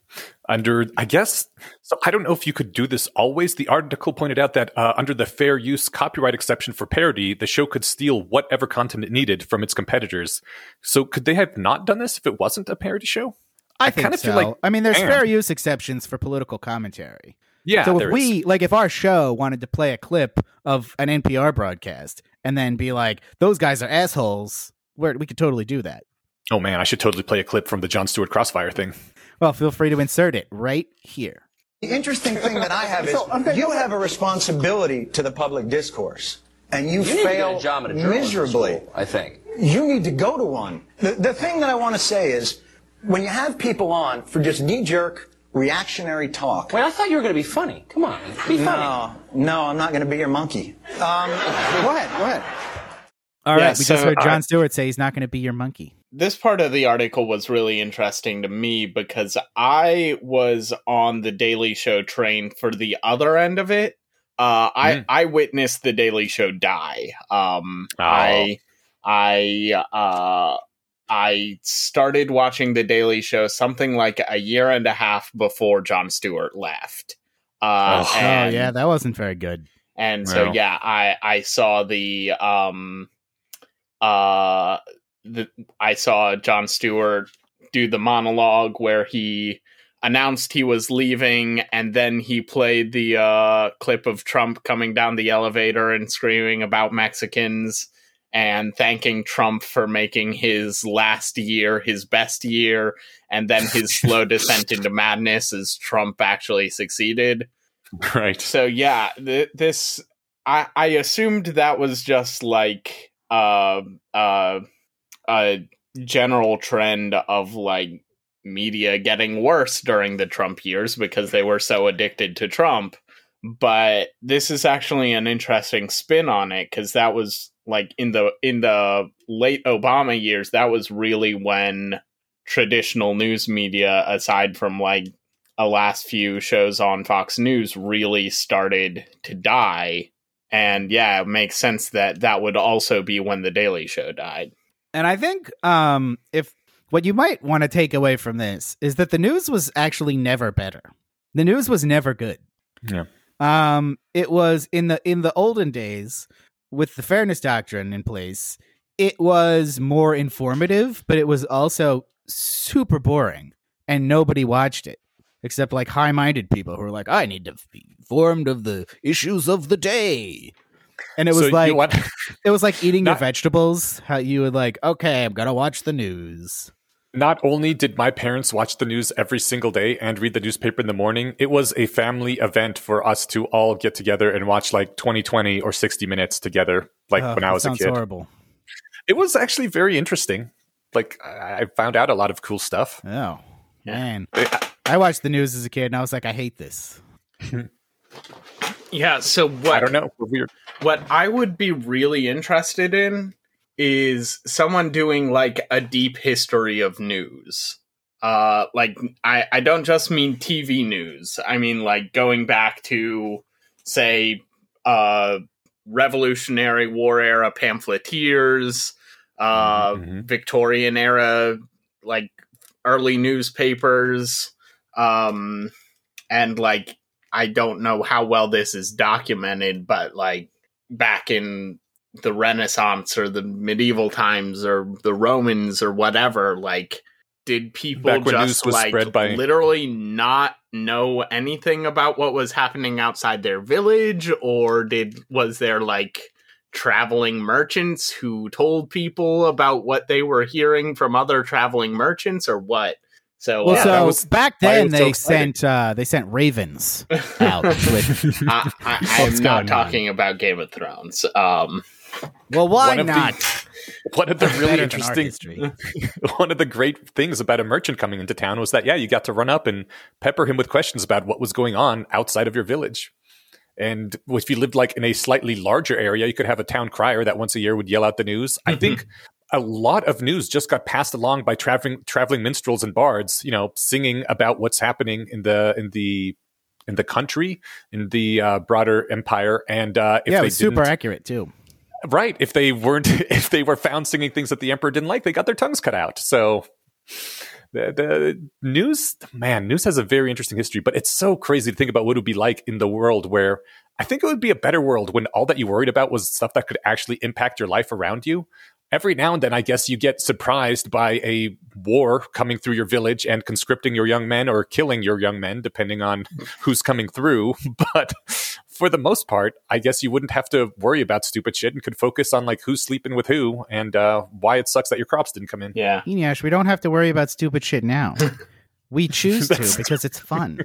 Speaker 2: Under, I guess, so I don't know if you could do this always. The article pointed out that uh, under the fair use copyright exception for parody, the show could steal whatever content it needed from its competitors. So could they have not done this if it wasn't a parody show?
Speaker 1: I,
Speaker 2: I
Speaker 1: think
Speaker 2: kinda
Speaker 1: so.
Speaker 2: feel like-
Speaker 1: I mean, there's
Speaker 2: Damn.
Speaker 1: fair use exceptions for political commentary.
Speaker 2: Yeah.
Speaker 1: so if
Speaker 2: is.
Speaker 1: we like, if our show wanted to play a clip of an NPR broadcast and then be like, "Those guys are assholes," where we could totally do that.
Speaker 2: oh man, I should totally play a clip from the Jon Stewart Crossfire thing.
Speaker 1: Well, feel free to insert it right here.
Speaker 5: The interesting thing that I have is you have a responsibility to the public discourse, and you,
Speaker 6: You
Speaker 5: fail
Speaker 6: a job at a
Speaker 5: miserably.
Speaker 6: school, I think.
Speaker 5: You need to go to one. The, the thing that I want to say is when you have people on for just knee jerk, reactionary talk.
Speaker 6: Wait, I thought you were going to be funny. Come on, be funny.
Speaker 5: no, no, I'm not going to be your monkey. Um, go ahead, go ahead.
Speaker 1: All right,
Speaker 3: Yeah,
Speaker 1: we just heard Jon
Speaker 3: I-
Speaker 1: Stewart say he's not going to be your monkey.
Speaker 3: This part of the article was really interesting to me because I was on the Daily Show train for the other end of it. Uh, I
Speaker 2: Mm.
Speaker 3: I witnessed the Daily Show die. Um,
Speaker 2: Oh.
Speaker 3: I I uh, I started watching the Daily Show something like a year and a half before Jon Stewart left. Uh,
Speaker 2: Oh.
Speaker 1: oh
Speaker 3: and-
Speaker 1: yeah, that wasn't very good.
Speaker 3: and so
Speaker 2: Wow.
Speaker 3: yeah i i saw the um uh the i saw jon stewart do the monologue where he announced he was leaving and then he played the uh clip of trump coming down the elevator and screaming about mexicans and thanking trump for making his last year his best year and then his slow descent into madness as trump actually succeeded
Speaker 2: Right.
Speaker 3: so yeah, th- this I I assumed that was just like uh uh a general trend of like media getting worse during the Trump years because they were so addicted to Trump. But this is actually an interesting spin on it because that was like in the in the late Obama years, that was really when traditional news media, aside from like a last few shows on Fox News really started to die. And yeah, it makes sense that that would also be when The Daily Show died.
Speaker 1: And I think um, if what you might want to take away from this is that the news was actually never better. The news was never good.
Speaker 2: Yeah.
Speaker 1: Um, it was in the in the olden days with the fairness doctrine in place. It was more informative, but it was also super boring, and nobody watched it except like high-minded people who were like, "I need to be informed of the issues of the day." And it was
Speaker 2: So
Speaker 1: like
Speaker 2: want-
Speaker 1: it was like eating your vegetables. How you would like, okay, I'm gonna watch the news.
Speaker 2: Not only did my parents watch the news every single day and read the newspaper in the morning, it was a family event for us to all get together and watch like 2020 or 60 minutes together, like
Speaker 1: Ugh,
Speaker 2: when I was a
Speaker 1: sounds
Speaker 2: kid.
Speaker 1: horrible.
Speaker 2: It was actually very interesting. Like, I I found out a lot of cool stuff.
Speaker 1: Oh
Speaker 3: Yeah.
Speaker 1: man, uh I watched the news as a kid, and I was like, I hate this.
Speaker 3: Yeah, so what
Speaker 2: I don't know.
Speaker 3: What I would be really interested in is someone doing like a deep history of news. Uh like I I don't just mean TV news. I mean like going back to say uh Revolutionary War era pamphleteers, uh
Speaker 2: Mhm.
Speaker 3: Victorian era like early newspapers um and like I don't know how well this is documented, but like back in the Renaissance or the medieval times or the Romans or whatever, like did people
Speaker 2: Back when news
Speaker 3: just like
Speaker 2: by-
Speaker 3: literally not know anything about what was happening outside their village? Or did was there like traveling merchants who told people about what they were hearing from other traveling merchants or what so
Speaker 1: Well,
Speaker 3: uh,
Speaker 1: so
Speaker 2: was
Speaker 1: back then they sent uh, they sent ravens out with.
Speaker 3: I, I, I am not
Speaker 1: going on?
Speaker 3: talking about Game of Thrones. Um,
Speaker 1: Well, why
Speaker 2: One of the-
Speaker 1: not?
Speaker 2: One of the really
Speaker 1: Better than our
Speaker 2: interesting,
Speaker 1: history.
Speaker 2: one of the great things about a merchant coming into town was that yeah, you got to run up and pepper him with questions about what was going on outside of your village. And if you lived like in a slightly larger area, you could have a town crier that once a year would yell out the news. I think a lot of news just got passed along by traveling traveling minstrels and bards, you know, singing about what's happening in the in the in the country, in the uh, broader empire. And uh, if
Speaker 1: yeah,
Speaker 2: they
Speaker 1: super accurate too.
Speaker 2: right if they weren't if they were found singing things that the emperor didn't like they got their tongues cut out so the, the news man news has a very interesting history but it's so crazy to think about what it would be like in the world where i think it would be a better world when all that you worried about was stuff that could actually impact your life around you every now and then i guess you get surprised by a war coming through your village and conscripting your young men or killing your young men depending on who's coming through but for the most part, I guess you wouldn't have to worry about stupid shit and could focus on like who's sleeping with who and uh, why it sucks that your crops didn't come in.
Speaker 3: yeah.
Speaker 1: Eneash, we don't have to worry about stupid shit now. We choose to because it's fun.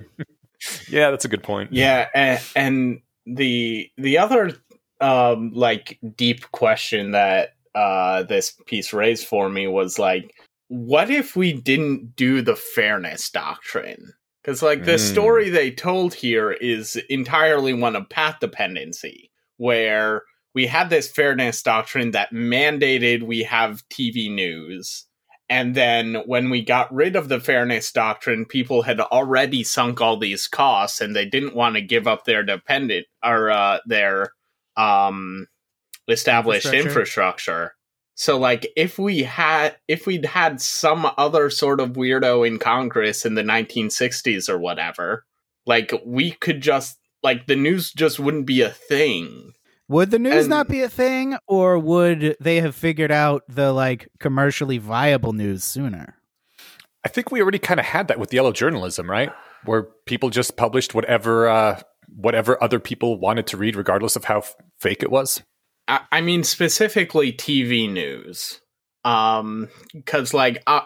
Speaker 2: Yeah, that's a good point.
Speaker 3: Yeah, and, and the the other um like deep question that uh this piece raised for me was like what if we didn't do the fairness doctrine? Cuz like the
Speaker 2: Mm.
Speaker 3: story they told here is entirely one of path dependency where we had this fairness doctrine that mandated we have TV news. And then when we got rid of the fairness doctrine, people had already sunk all these costs and they didn't want to give up their dependent or uh, their um, established
Speaker 1: Infrastructure.
Speaker 3: infrastructure. So like if we had if we'd had some other sort of weirdo in Congress in the 1960s or whatever, like we could just like the news just wouldn't be a thing.
Speaker 1: Would the news
Speaker 3: And-
Speaker 1: not be a thing, or would they have figured out the like commercially viable news sooner?
Speaker 2: I think we already kind of had that with yellow journalism, right? Where people just published whatever uh, whatever other people wanted to read, regardless of how f- fake it was.
Speaker 3: I, I mean specifically TV news. Um cuz like uh,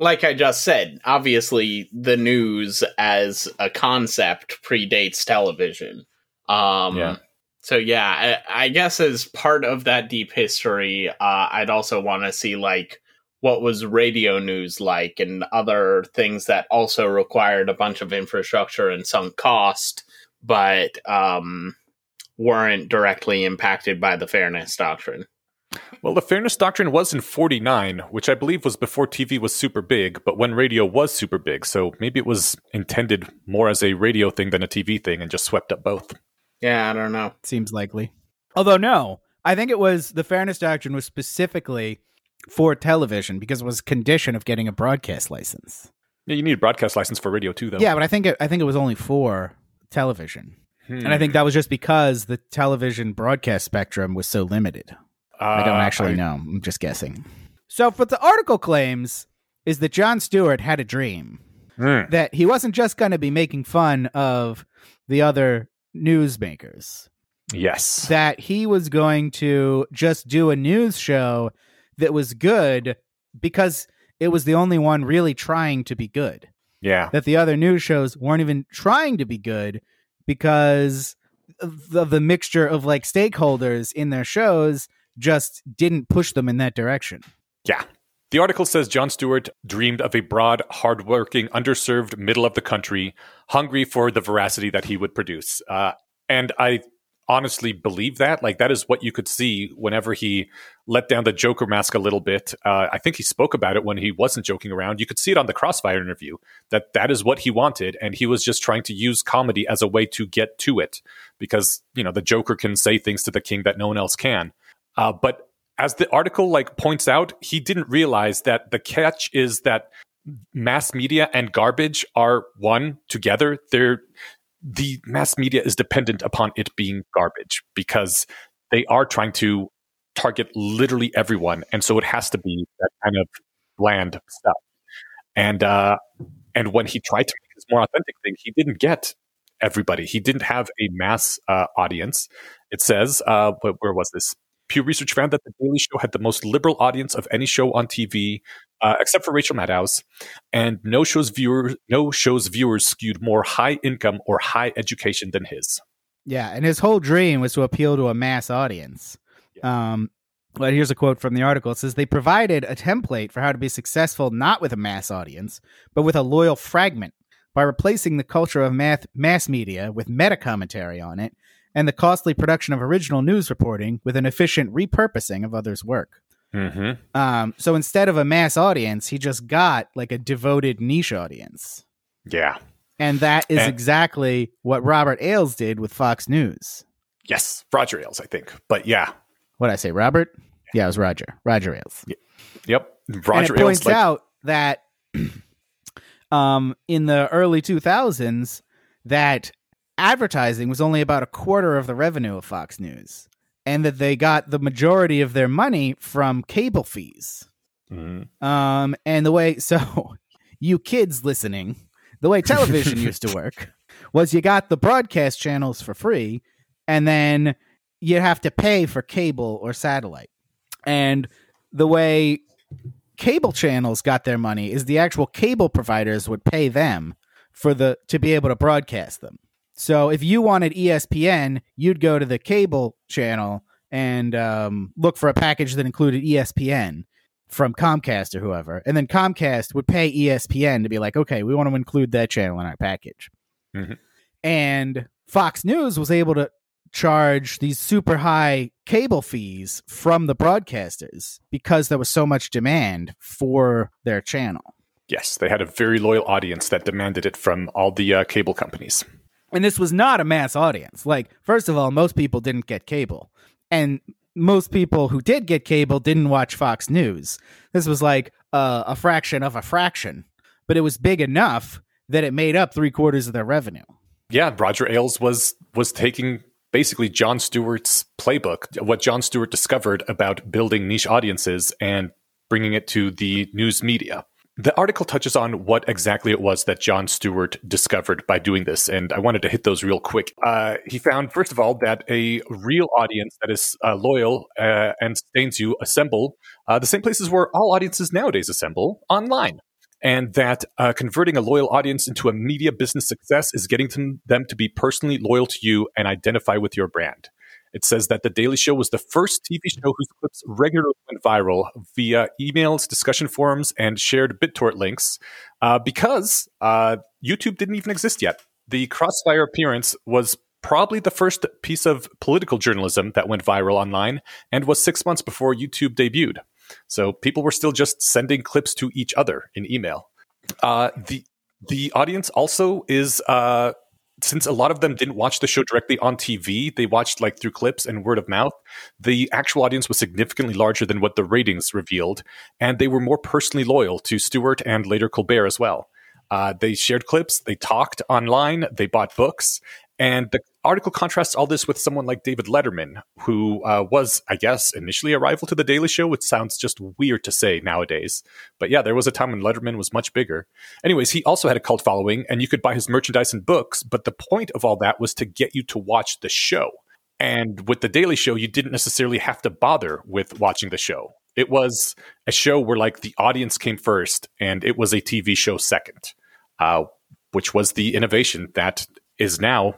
Speaker 3: like I just said, obviously the news as a concept predates television. Um
Speaker 2: Yeah.
Speaker 3: so yeah, I, I guess as part of that deep history, uh I'd also want to see like what was radio news like and other things that also required a bunch of infrastructure and sunk cost but um weren't directly impacted by the fairness doctrine.
Speaker 2: Well, the fairness doctrine was in 49, which I believe was before TV was super big, but when radio was super big. So maybe it was intended more as a radio thing than a TV thing and just swept up both.
Speaker 3: Yeah, I don't know.
Speaker 1: Seems likely. Although no, I think it was the fairness doctrine was specifically for television because it was a condition of getting a broadcast license.
Speaker 2: Yeah, you need a broadcast license for radio too, though.
Speaker 1: Yeah, but I think it, I think it was only for television,
Speaker 2: Hmm.
Speaker 1: and I think that was just because the television broadcast spectrum was so limited. I don't
Speaker 2: Uh,
Speaker 1: actually
Speaker 2: I-
Speaker 1: know. I'm just guessing. So, what the article claims is that Jon Stewart had a dream
Speaker 2: Hmm.
Speaker 1: that he wasn't just going to be making fun of the other newsmakers,
Speaker 2: Yes.
Speaker 1: that he was going to just do a news show that was good because it was the only one really trying to be good.
Speaker 2: yeah.
Speaker 1: That the other news shows weren't even trying to be good because the, the mixture of like stakeholders in their shows just didn't push them in that direction.
Speaker 2: Yeah. The article says Jon Stewart dreamed of a broad, hardworking, underserved middle of the country, hungry for the veracity that he would produce. Uh, and I honestly believe that. Like, that is what you could see whenever he let down the Joker mask a little bit. Uh, I think he spoke about it when he wasn't joking around. You could see it on the Crossfire interview that that is what he wanted. And he was just trying to use comedy as a way to get to it because, you know, the Joker can say things to the king that no one else can. Uh, but as the article like points out, he didn't realize that the catch is that mass media and garbage are one together. They're the mass media is dependent upon it being garbage because they are trying to target literally everyone, and so it has to be that kind of bland stuff. And uh, and when he tried to make his more authentic thing, he didn't get everybody. He didn't have a mass uh, audience. It says, uh, where was this? Pew Research found that The Daily Show had the most liberal audience of any show on TV, uh, except for Rachel Maddow's, and no show's viewers no show's viewers skewed more high income or high education than his.
Speaker 1: Yeah, and his whole dream was to appeal to a mass audience. Um, but here's a quote from the article. It says they provided a template for how to be successful not with a mass audience, but with a loyal fragment by replacing the culture of math, mass media with meta commentary on it and the costly production of original news reporting with an efficient repurposing of others' work.
Speaker 2: Mm-hmm.
Speaker 1: Um, so instead of a mass audience, he just got like a devoted niche audience.
Speaker 2: Yeah.
Speaker 1: And that is
Speaker 2: And-
Speaker 1: exactly what Robert Ailes did with Fox News.
Speaker 2: Yes, Roger Ailes, I think. But yeah,
Speaker 1: What did I say, Robert? Yeah, it was Roger. Roger Ailes.
Speaker 2: yep.
Speaker 1: and
Speaker 2: Roger
Speaker 1: it
Speaker 2: Ailes,
Speaker 1: points
Speaker 2: like,
Speaker 1: out that um, in the early 2000s, that advertising was only about a quarter of the revenue of Fox News, and that they got the majority of their money from cable fees.
Speaker 2: Mhm.
Speaker 1: Um, and the way so you kids listening, the way television used to work was you got the broadcast channels for free, and then you have to pay for cable or satellite. And the way cable channels got their money is the actual cable providers would pay them for the to be able to broadcast them. So if you wanted ESPN, you'd go to the cable channel and um, look for a package that included ESPN from Comcast or whoever, and then Comcast would pay ESPN to be like, okay, we want to include that channel in our package.
Speaker 2: Mhm.
Speaker 1: And Fox News was able to charge these super high cable fees from the broadcasters because there was so much demand for their channel.
Speaker 2: yes, they had a very loyal audience that demanded it from all the uh, cable companies.
Speaker 1: And this was not a mass audience. Like, first of all, most people didn't get cable. And most people who did get cable didn't watch Fox News. This was like uh, a fraction of a fraction, but it was big enough that it made up three quarters of their revenue.
Speaker 2: Yeah, Roger Ailes was was taking basically Jon Stewart's playbook, what Jon Stewart discovered about building niche audiences and bringing it to the news media. The article touches on what exactly it was that Jon Stewart discovered by doing this, and I wanted to hit those real quick. Uh, he found, first of all, that a real audience that is uh, loyal uh, and sustains you assemble uh, the same places where all audiences nowadays assemble online and that uh, converting a loyal audience into a media business success is getting them, them to be personally loyal to you and identify with your brand. It says that The Daily Show was the first TV show whose clips regularly went viral via emails, discussion forums, and shared BitTorrent links uh, because uh, YouTube didn't even exist yet. The Crossfire appearance was probably the first piece of political journalism that went viral online and was six months before YouTube debuted. So people were still just sending clips to each other in email. Uh, the the audience also is uh, since a lot of them didn't watch the show directly on TV, they watched like through clips and word of mouth. The actual audience was significantly larger than what the ratings revealed, and they were more personally loyal to Stewart and later Colbert as well. Uh, they shared clips, they talked online, they bought books, and the article contrasts all this with someone like David Letterman, who uh, was, I guess, initially a rival to The Daily Show, which sounds just weird to say nowadays. But yeah, there was a time when Letterman was much bigger. Anyways, he also had a cult following, and you could buy his merchandise and books, but the point of all that was to get you to watch the show. And with The Daily Show, you didn't necessarily have to bother with watching the show. It was a show where like the audience came first, and it was a TV show second, uh, which was the innovation that is now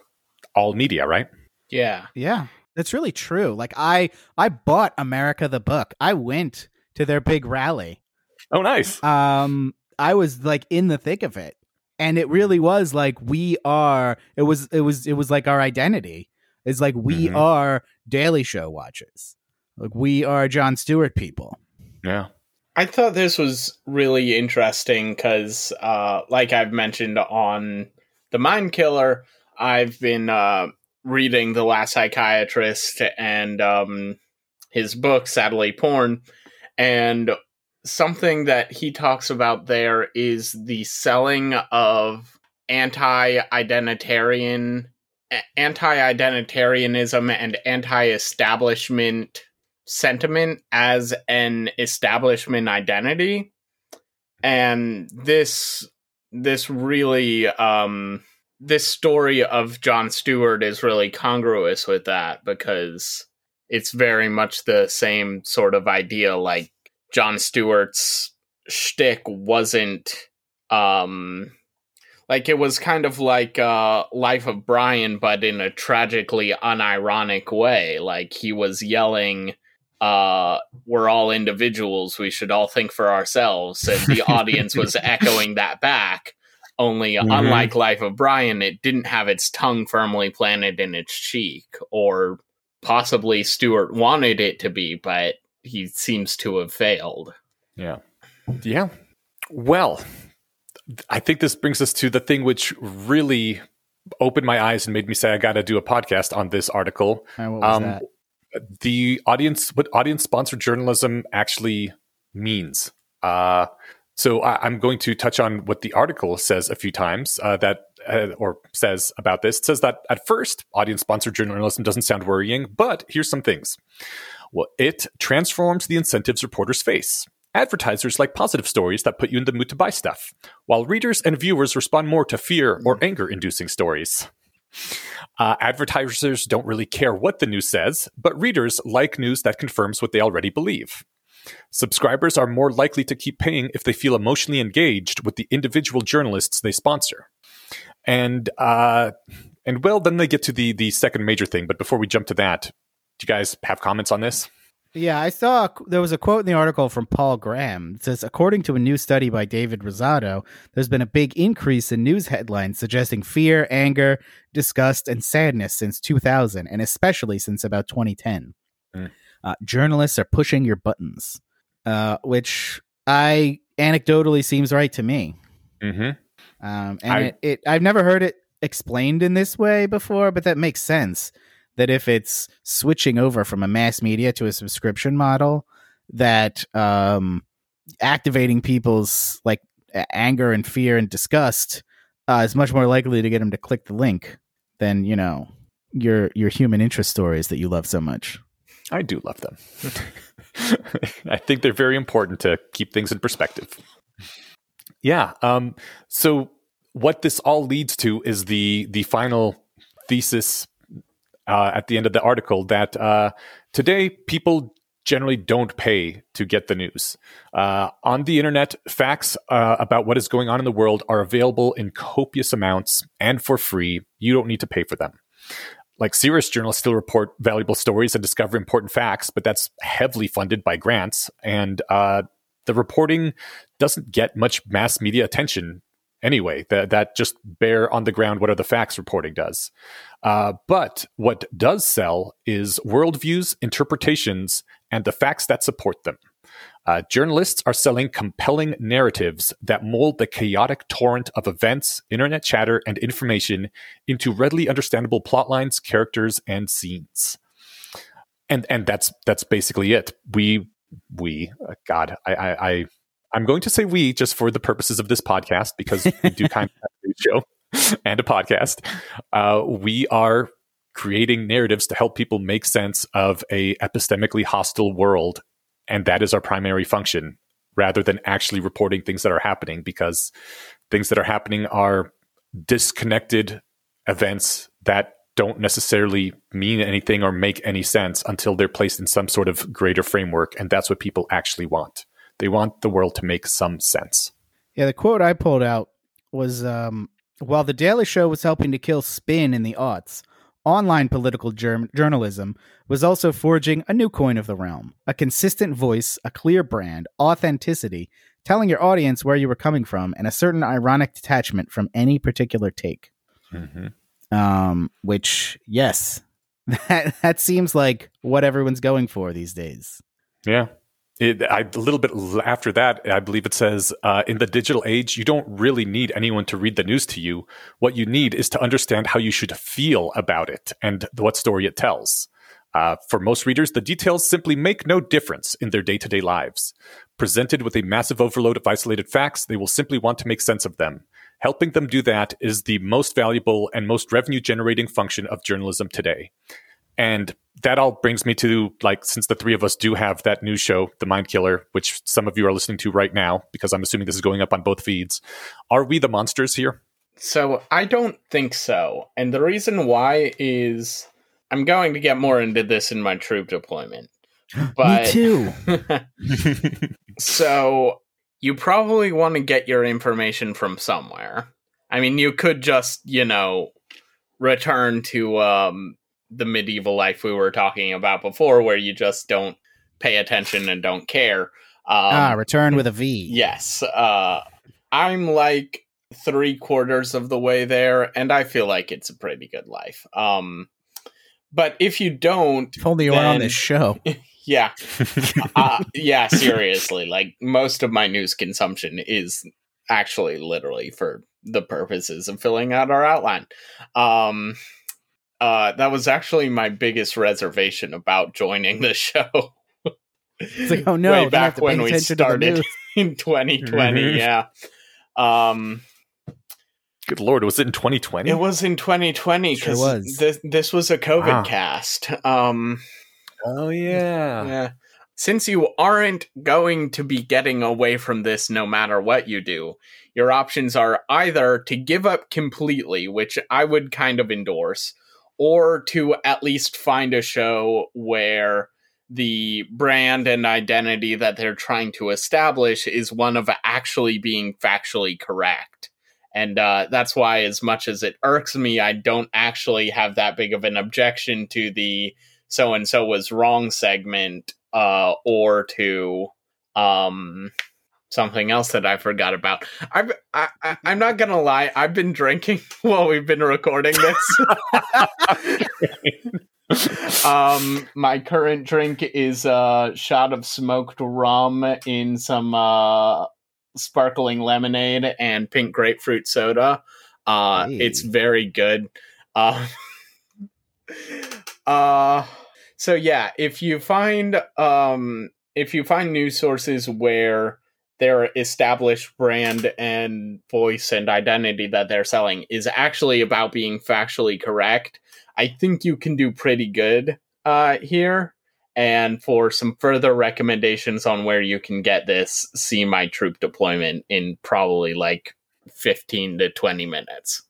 Speaker 2: all media, right?
Speaker 4: Yeah.
Speaker 1: Yeah, that's really true. Like I I bought America the book. I went to their big rally.
Speaker 2: Oh, nice.
Speaker 1: Um I was like in the thick of it. And it really was like we are it was it was it was like our identity. It's like we
Speaker 2: Mhm.
Speaker 1: are Daily Show watchers. Like we are Jon Stewart people.
Speaker 2: Yeah.
Speaker 4: I thought this was really interesting because, uh, like I've mentioned on The Mind Killer, I've been uh, reading The Last Psychiatrist and um, his book, Sadly Porn. And something that he talks about there is the selling of
Speaker 3: anti-identitarian anti-identitarianism and anti-establishment sentiment as an establishment identity and this this really um this story of Jon Stewart is really congruous with that because it's very much the same sort of idea like Jon Stewart's shtick wasn't um like it was kind of like uh Life of Brian but in a tragically unironic way. Like he was yelling uh we're all individuals. We should all think for ourselves. And the audience was echoing that back only
Speaker 2: Mhm.
Speaker 3: unlike Life of Brian it didn't have its tongue firmly planted in its cheek or possibly Stewart wanted it to be but he seems to have failed
Speaker 2: Yeah. Yeah. Well, I think this brings us to the thing which really opened my eyes and made me say I got to do a podcast on this article.
Speaker 1: Uh, what was
Speaker 2: Um,
Speaker 1: that?
Speaker 2: the audience, what audience sponsored journalism actually means. Uh, so I, I'm going to touch on what the article says a few times. Uh, that uh, or says about this. It says that at first, audience sponsored journalism doesn't sound worrying, but here's some things. Well, it transforms the incentives reporters face. Advertisers like positive stories that put you in the mood to buy stuff, while readers and viewers respond more to fear or anger inducing stories. Uh, advertisers don't really care what the news says, but readers like news that confirms what they already believe. Subscribers are more likely to keep paying if they feel emotionally engaged with the individual journalists they sponsor. And uh, and well, then they get to the the second major thing. But before we jump to that, do you guys have comments on this?
Speaker 1: Yeah, I saw there was a quote in the article from Paul Graham. It says, according to a new study by David Rozado, there's been a big increase in news headlines suggesting fear, anger, disgust, and sadness since 2000, and especially since about 2010.
Speaker 2: Mm.
Speaker 1: Uh, journalists are pushing your buttons, uh, which I anecdotally seems right to me.
Speaker 2: Mm-hmm.
Speaker 1: Um, and
Speaker 2: I-
Speaker 1: it, it, I've never heard it explained in this way before, but that makes sense. That if it's switching over from a mass media to a subscription model, that um, activating people's like anger and fear and disgust uh, is much more likely to get them to click the link than you know your your human interest stories that you love so much.
Speaker 2: I do love them. I think they're very important to keep things in perspective. Yeah. Um, so what this all leads to is the the final thesis uh, at the end of the article that uh, today people generally don't pay to get the news. Uh, on the internet, facts uh, about what is going on in the world are available in copious amounts and for free. You don't need to pay for them like serious journalists still report valuable stories and discover important facts, but that's heavily funded by grants. And uh, the reporting doesn't get much mass media attention anyway. That that just bare on the ground what are the facts reporting does. Uh, but what does sell is worldviews, interpretations, and the facts that support them. Uh, journalists are selling compelling narratives that mold the chaotic torrent of events, internet chatter, and information into readily understandable plot lines, characters, and scenes. And and that's that's basically it. We we uh, God, I, I I I'm going to say we just for the purposes of this podcast because we do kind of have a show and a podcast. Uh, we are creating narratives to help people make sense of a epistemically hostile world and that is our primary function rather than actually reporting things that are happening because things that are happening are disconnected events that don't necessarily mean anything or make any sense until they're placed in some sort of greater framework and that's what people actually want. They want the world to make some sense.
Speaker 1: Yeah, the quote I pulled out was um, while the Daily Show was helping to kill spin in the aughts, online political germ- journalism was also forging a new coin of the realm a consistent voice, a clear brand, authenticity, telling your audience where you were coming from, and a certain ironic detachment from any particular take. Um, which, yes, that, that seems like what everyone's going for these days.
Speaker 2: Yeah. It, I, a little bit after that, I believe it says, uh, in the digital age, you don't really need anyone to read the news to you. What you need is to understand how you should feel about it and what story it tells. Uh, for most readers, the details simply make no difference in their day to day lives. Presented with a massive overload of isolated facts, they will simply want to make sense of them. Helping them do that is the most valuable and most revenue generating function of journalism today. And that all brings me to like, since the three of us do have that new show, The Mind Killer, which some of you are listening to right now, because I'm assuming this is going up on both feeds. Are we the monsters here?
Speaker 3: So I don't think so. And the reason why is I'm going to get more into this in my troop deployment. But
Speaker 1: Me too.
Speaker 3: so you probably want to get your information from somewhere. I mean, you could just, you know, return to um, the medieval life we were talking about before, where you just don't pay attention and don't care. Um,
Speaker 1: ah, return with a V.
Speaker 3: Yes. Uh, I'm like three quarters of the way there, and I feel like it's a pretty good life. Um, but if you don't,
Speaker 1: If only you were on this show.
Speaker 3: yeah, uh, yeah, seriously, like most of my news consumption is actually literally for the purposes of filling out our outline. Um, uh, that was actually my biggest reservation about joining the show.
Speaker 1: It's like, oh no,
Speaker 3: Way
Speaker 1: then I have
Speaker 3: back when we
Speaker 1: attention to the
Speaker 3: started in 2020,
Speaker 2: Mhm.
Speaker 3: yeah. Um,
Speaker 2: Good lord, was it in 2020?
Speaker 3: it was in 2020
Speaker 1: Sure
Speaker 3: because
Speaker 1: was.
Speaker 3: this this was a COVID
Speaker 2: Wow.
Speaker 3: cast. Um,
Speaker 2: oh yeah.
Speaker 3: Yeah. Since you aren't going to be getting away from this no matter what you do, your options are either to give up completely, which I would kind of endorse, or to at least find a show where the brand and identity that they're trying to establish is one of actually being factually correct. And uh, that's why, as much as it irks me, I don't actually have that big of an objection to the so and so was wrong segment uh or to um something else that I forgot about. I've I, I I'm not gonna lie, I've been drinking while we've been recording this. um my current drink is a shot of smoked rum in some uh sparkling lemonade and pink grapefruit soda. Uh
Speaker 1: Hey.
Speaker 3: it's very good. Uh uh so yeah, if you find um if you find news sources where their established brand and voice and identity that they're selling is actually about being factually correct, I think you can do pretty good uh here. And for some further recommendations on where you can get this, see my troop deployment in probably like 15 to 20 minutes.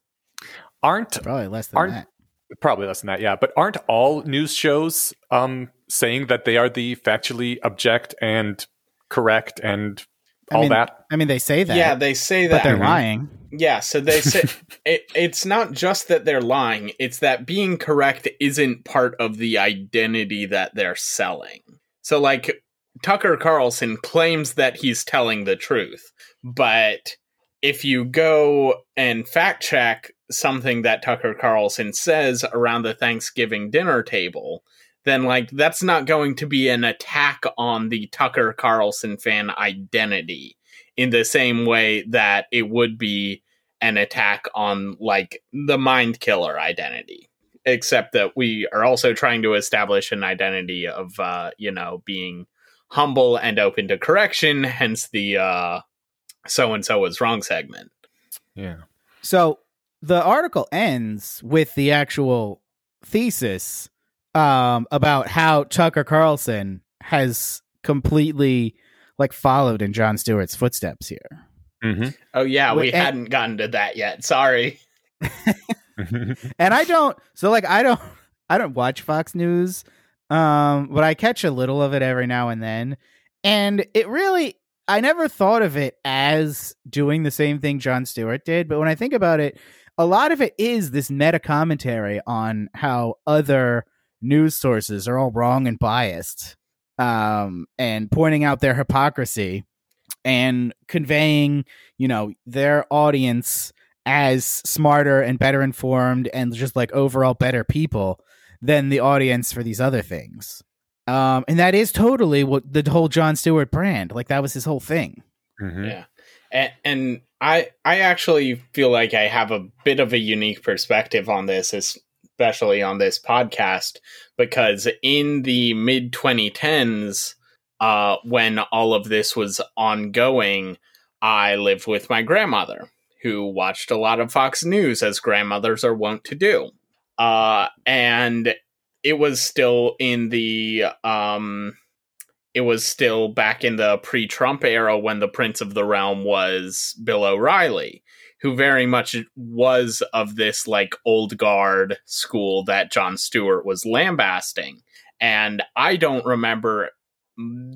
Speaker 2: Aren't
Speaker 1: Probably less than
Speaker 2: Aren't-
Speaker 1: that.
Speaker 2: probably less than that, yeah. But aren't all news shows um saying that they are the factually object and correct and
Speaker 1: I
Speaker 2: all
Speaker 1: mean,
Speaker 2: that?
Speaker 1: I mean, they say that.
Speaker 3: Yeah, they say
Speaker 1: but
Speaker 3: that.
Speaker 1: they're
Speaker 2: Mhm.
Speaker 1: lying.
Speaker 3: Yeah, so they say it, it's not just that they're lying, it's that being correct isn't part of the identity that they're selling. So, like, Tucker Carlson claims that he's telling the truth, but if you go and fact check something that Tucker Carlson says around the Thanksgiving dinner table, then, like, that's not going to be an attack on the Tucker Carlson fan identity in the same way that it would be an attack on like the mind killer identity except that we are also trying to establish an identity of uh you know being humble and open to correction hence the uh so and so was wrong segment
Speaker 2: Yeah.
Speaker 1: So the article ends with the actual thesis um, about how Tucker Carlson has completely like followed in Jon Stewart's footsteps here.
Speaker 2: hmm
Speaker 3: oh yeah we
Speaker 1: and-
Speaker 3: hadn't gotten to that yet. Sorry.
Speaker 1: And I don't so like I don't I don't watch Fox News um but I catch a little of it every now and then. And it really I never thought of it as doing the same thing Jon Stewart did but when I think about it a lot of it is this meta commentary on how other news sources are all wrong and biased um and pointing out their hypocrisy and conveying you know their audience as smarter and better informed and just like overall better people than the audience for these other things. Um, and that is totally what the whole Jon Stewart brand, like that was his whole thing.
Speaker 2: hmm
Speaker 3: Yeah. And, and I I actually feel like I have a bit of a unique perspective on this, especially on this podcast, because in the mid 2010s, uh, when all of this was ongoing, I lived with my grandmother, who watched a lot of Fox News, as grandmothers are wont to do. Uh, and it was still in the um, it was still back in the pre-Trump era when the Prince of the Realm was Bill O'Reilly, who very much was of this like old guard school that Jon Stewart was lambasting. And I don't remember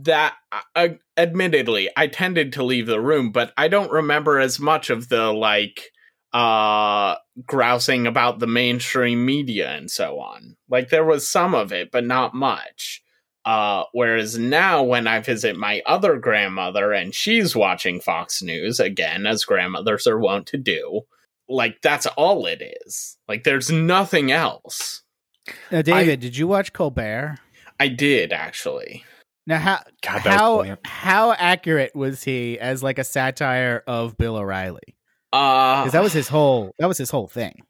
Speaker 3: that uh, admittedly i tended to leave the room but i don't remember as much of the like uh grousing about the mainstream media and so on like there was some of it but not much uh whereas now when i visit my other grandmother and she's watching fox news again as grandmothers are wont to do like that's all it is like there's nothing else
Speaker 1: now david I, did you watch colbert
Speaker 3: i did actually
Speaker 1: now, how God, how how accurate was he as like a satire of Bill O'Reilly? Because uh, that was his whole that was his whole thing.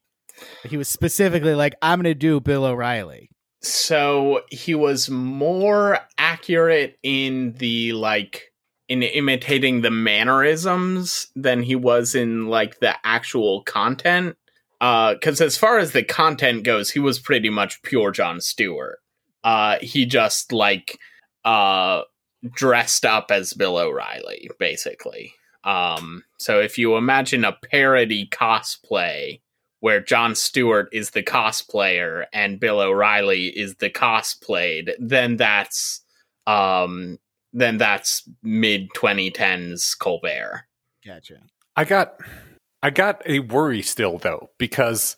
Speaker 1: He was specifically like, "I'm going to do Bill O'Reilly."
Speaker 3: So he was more accurate in the like in imitating the mannerisms than he was in like the actual content. Uh, Because uh, as far as the content goes, he was pretty much pure jon Stewart. Uh, he just like uh, dressed up as Bill O'Reilly, basically. Um, so if you imagine a parody cosplay where Jon Stewart is the cosplayer and Bill O'Reilly is the cosplayed, then that's um, then that's mid 2010s Colbert.
Speaker 1: Gotcha.
Speaker 2: I got I got a worry still though because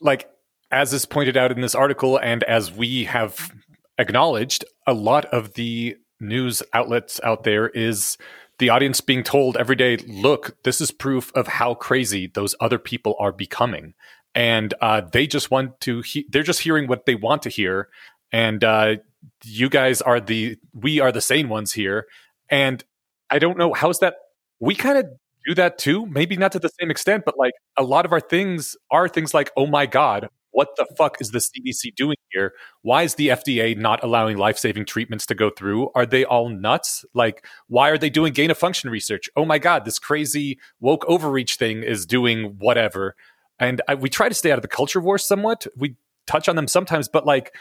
Speaker 2: like as is pointed out in this article and as we have acknowledged, a lot of the news outlets out there is the audience being told every day, look, this is proof of how crazy those other people are becoming. And uh, they just want to, he- they're just hearing what they want to hear. And uh, you guys are the, we are the sane ones here. And I don't know, how's that? We kind of do that too. Maybe not to the same extent, but like a lot of our things are things like, oh my God, what the fuck is the CDC doing here? Why is the FDA not allowing life saving treatments to go through? Are they all nuts? Like, why are they doing gain of function research? Oh my God, this crazy woke overreach thing is doing whatever. And I, we try to stay out of the culture war somewhat. We touch on them sometimes, but like,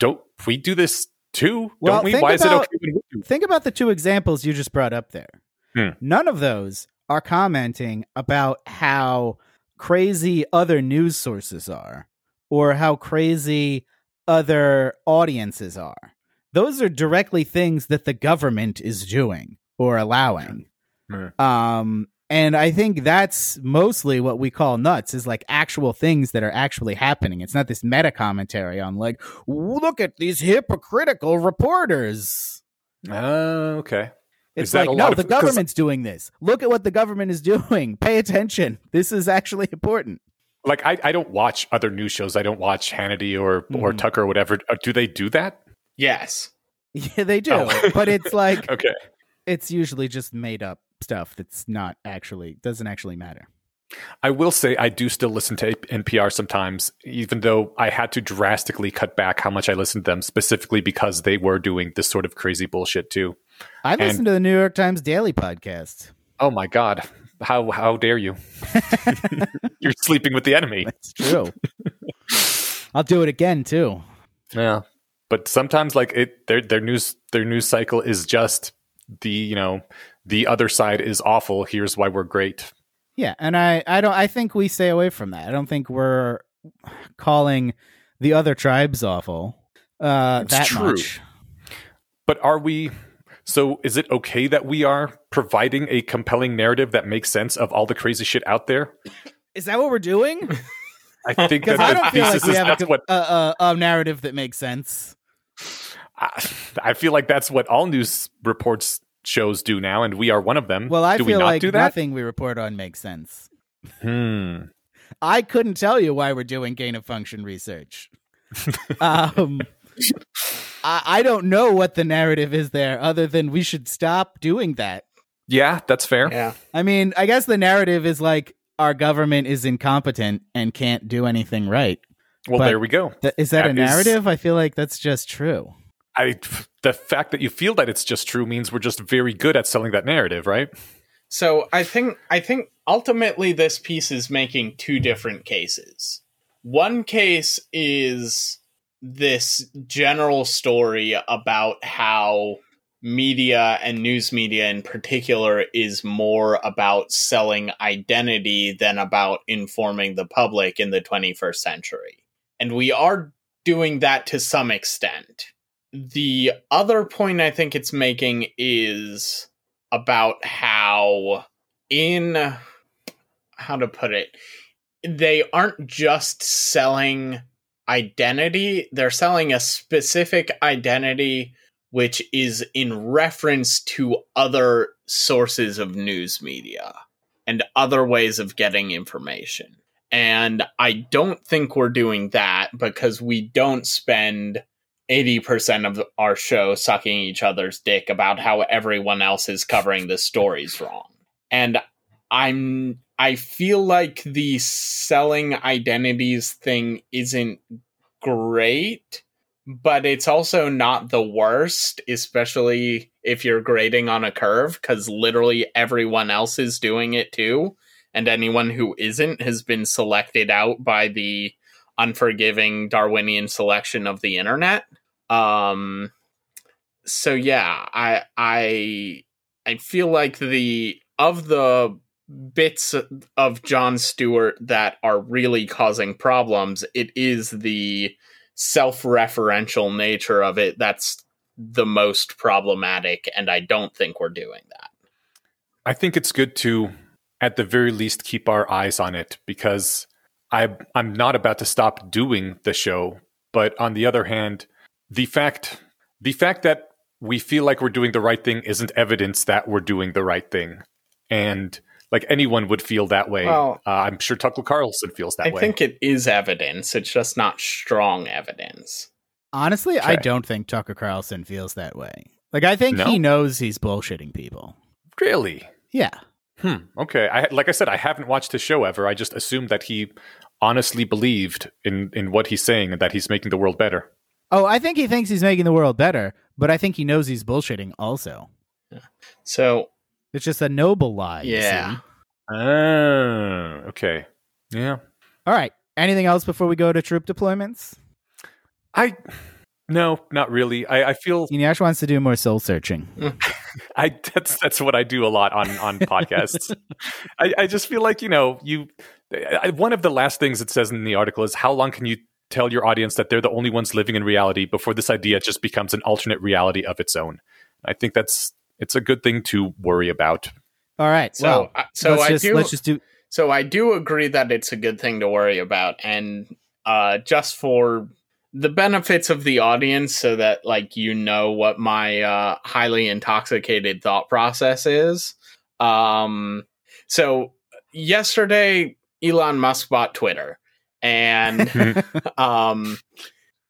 Speaker 2: don't we do this too? Well, don't we? Why about, is it okay when we do?
Speaker 1: Think about the two examples you just brought up there. Hmm. None of those are commenting about how crazy other news sources are or how crazy other audiences are. Those are directly things that the government is doing or allowing. Um, and I think that's mostly what we call nuts is like actual things that are actually happening. It's not this meta commentary on like, look at these hypocritical reporters.
Speaker 2: Oh, uh, okay.
Speaker 1: It's like, no, of, the government's doing this. Look at what the government is doing. Pay attention. This is actually important
Speaker 2: like I, I don't watch other news shows. I don't watch Hannity or mm. or mm-hmm. Tucker or whatever. Uh, do they do that?
Speaker 3: Yes.
Speaker 1: Yeah, they do. Oh. but it's like
Speaker 2: okay.
Speaker 1: It's usually just made up stuff that's not actually doesn't actually matter.
Speaker 2: I will say I do still listen to NPR sometimes, even though I had to drastically cut back how much I listened to them, specifically because they were doing this sort of crazy bullshit too.
Speaker 1: I listen to the New York Times Daily podcast.
Speaker 2: Oh my god, how how dare you? You're sleeping with the enemy.
Speaker 1: That's true. I'll do it again too.
Speaker 2: Yeah, but sometimes like it, their their news their news cycle is just the you know the other side is awful. Here's why we're great.
Speaker 1: Yeah, and I I don't I think we stay away from that. I don't think we're calling the other tribes awful. Uh, it's that true. Much.
Speaker 2: But are we? So is it okay that we are providing a compelling narrative that makes sense of all the crazy shit out there?
Speaker 1: Is that what we're doing?
Speaker 2: I think that I don't feel like we have
Speaker 1: a,
Speaker 2: what,
Speaker 1: a, a, a, narrative that makes sense.
Speaker 2: I, I, feel like that's what all news reports shows do now, and we are one of them.
Speaker 1: Well, I
Speaker 2: do
Speaker 1: feel
Speaker 2: we
Speaker 1: like
Speaker 2: do
Speaker 1: nothing we report on makes sense.
Speaker 2: Hmm.
Speaker 1: I couldn't tell you why we're doing gain of function research. um, I, I don't know what the narrative is there, other than we should stop doing that.
Speaker 2: Yeah, that's fair.
Speaker 3: Yeah.
Speaker 1: I mean, I guess the narrative is like our government is incompetent and can't do anything right.
Speaker 2: Well, but there we go.
Speaker 1: Th- is that, that a narrative? Is, I feel like that's just true.
Speaker 2: I the fact that you feel that it's just true means we're just very good at selling that narrative, right?
Speaker 3: So I think I think ultimately this piece is making two different cases. One case is this general story about how media and news media in particular is more about selling identity than about informing the public in the 21st century. And we are doing that to some extent. The other point I think it's making is about how, in how to put it, they aren't just selling identity, they're selling a specific identity which is in reference to other sources of news media and other ways of getting information. And I don't think we're doing that because we don't spend 80% of our show sucking each other's dick about how everyone else is covering the stories wrong. And I'm I feel like the selling identities thing isn't great but it's also not the worst, especially if you're grading on a curve, because literally everyone else is doing it too. And anyone who isn't has been selected out by the unforgiving Darwinian selection of the internet. Um, so yeah, I I I feel like the of the bits of Jon Stewart that are really causing problems, it is the self-referential nature of it that's the most problematic and I don't think we're doing that.
Speaker 2: I think it's good to at the very least keep our eyes on it because I I'm not about to stop doing the show, but on the other hand, the fact the fact that we feel like we're doing the right thing isn't evidence that we're doing the right thing. And like anyone would feel that way. Well, uh, I'm sure Tucker Carlson feels that
Speaker 3: I
Speaker 2: way.
Speaker 3: I think it is evidence. It's just not strong evidence.
Speaker 1: Honestly, okay. I don't think Tucker Carlson feels that way. Like, I think no? he knows he's bullshitting people.
Speaker 2: Really?
Speaker 1: Yeah.
Speaker 2: Hmm. Okay. I like I said, I haven't watched his show ever. I just assumed that he honestly believed in in what he's saying and that he's making the world better.
Speaker 1: Oh, I think he thinks he's making the world better, but I think he knows he's bullshitting also.
Speaker 3: Yeah. So
Speaker 1: it's just a noble lie.
Speaker 3: Yeah.
Speaker 2: Oh, okay. Yeah.
Speaker 1: All right. Anything else before we go to troop deployments?
Speaker 2: I no, not really. I, I feel
Speaker 1: Eneasz wants to do more soul searching.
Speaker 2: I that's that's what I do a lot on on podcasts. I, I just feel like you know you. I, one of the last things it says in the article is how long can you tell your audience that they're the only ones living in reality before this idea just becomes an alternate reality of its own. I think that's it's a good thing to worry about.
Speaker 1: All right.
Speaker 3: So,
Speaker 1: well,
Speaker 3: uh, so
Speaker 1: let's
Speaker 3: I
Speaker 1: just,
Speaker 3: do.
Speaker 1: Let's just do.
Speaker 3: So I do agree that it's a good thing to worry about, and uh, just for the benefits of the audience, so that like you know what my uh, highly intoxicated thought process is. Um, so yesterday, Elon Musk bought Twitter, and um,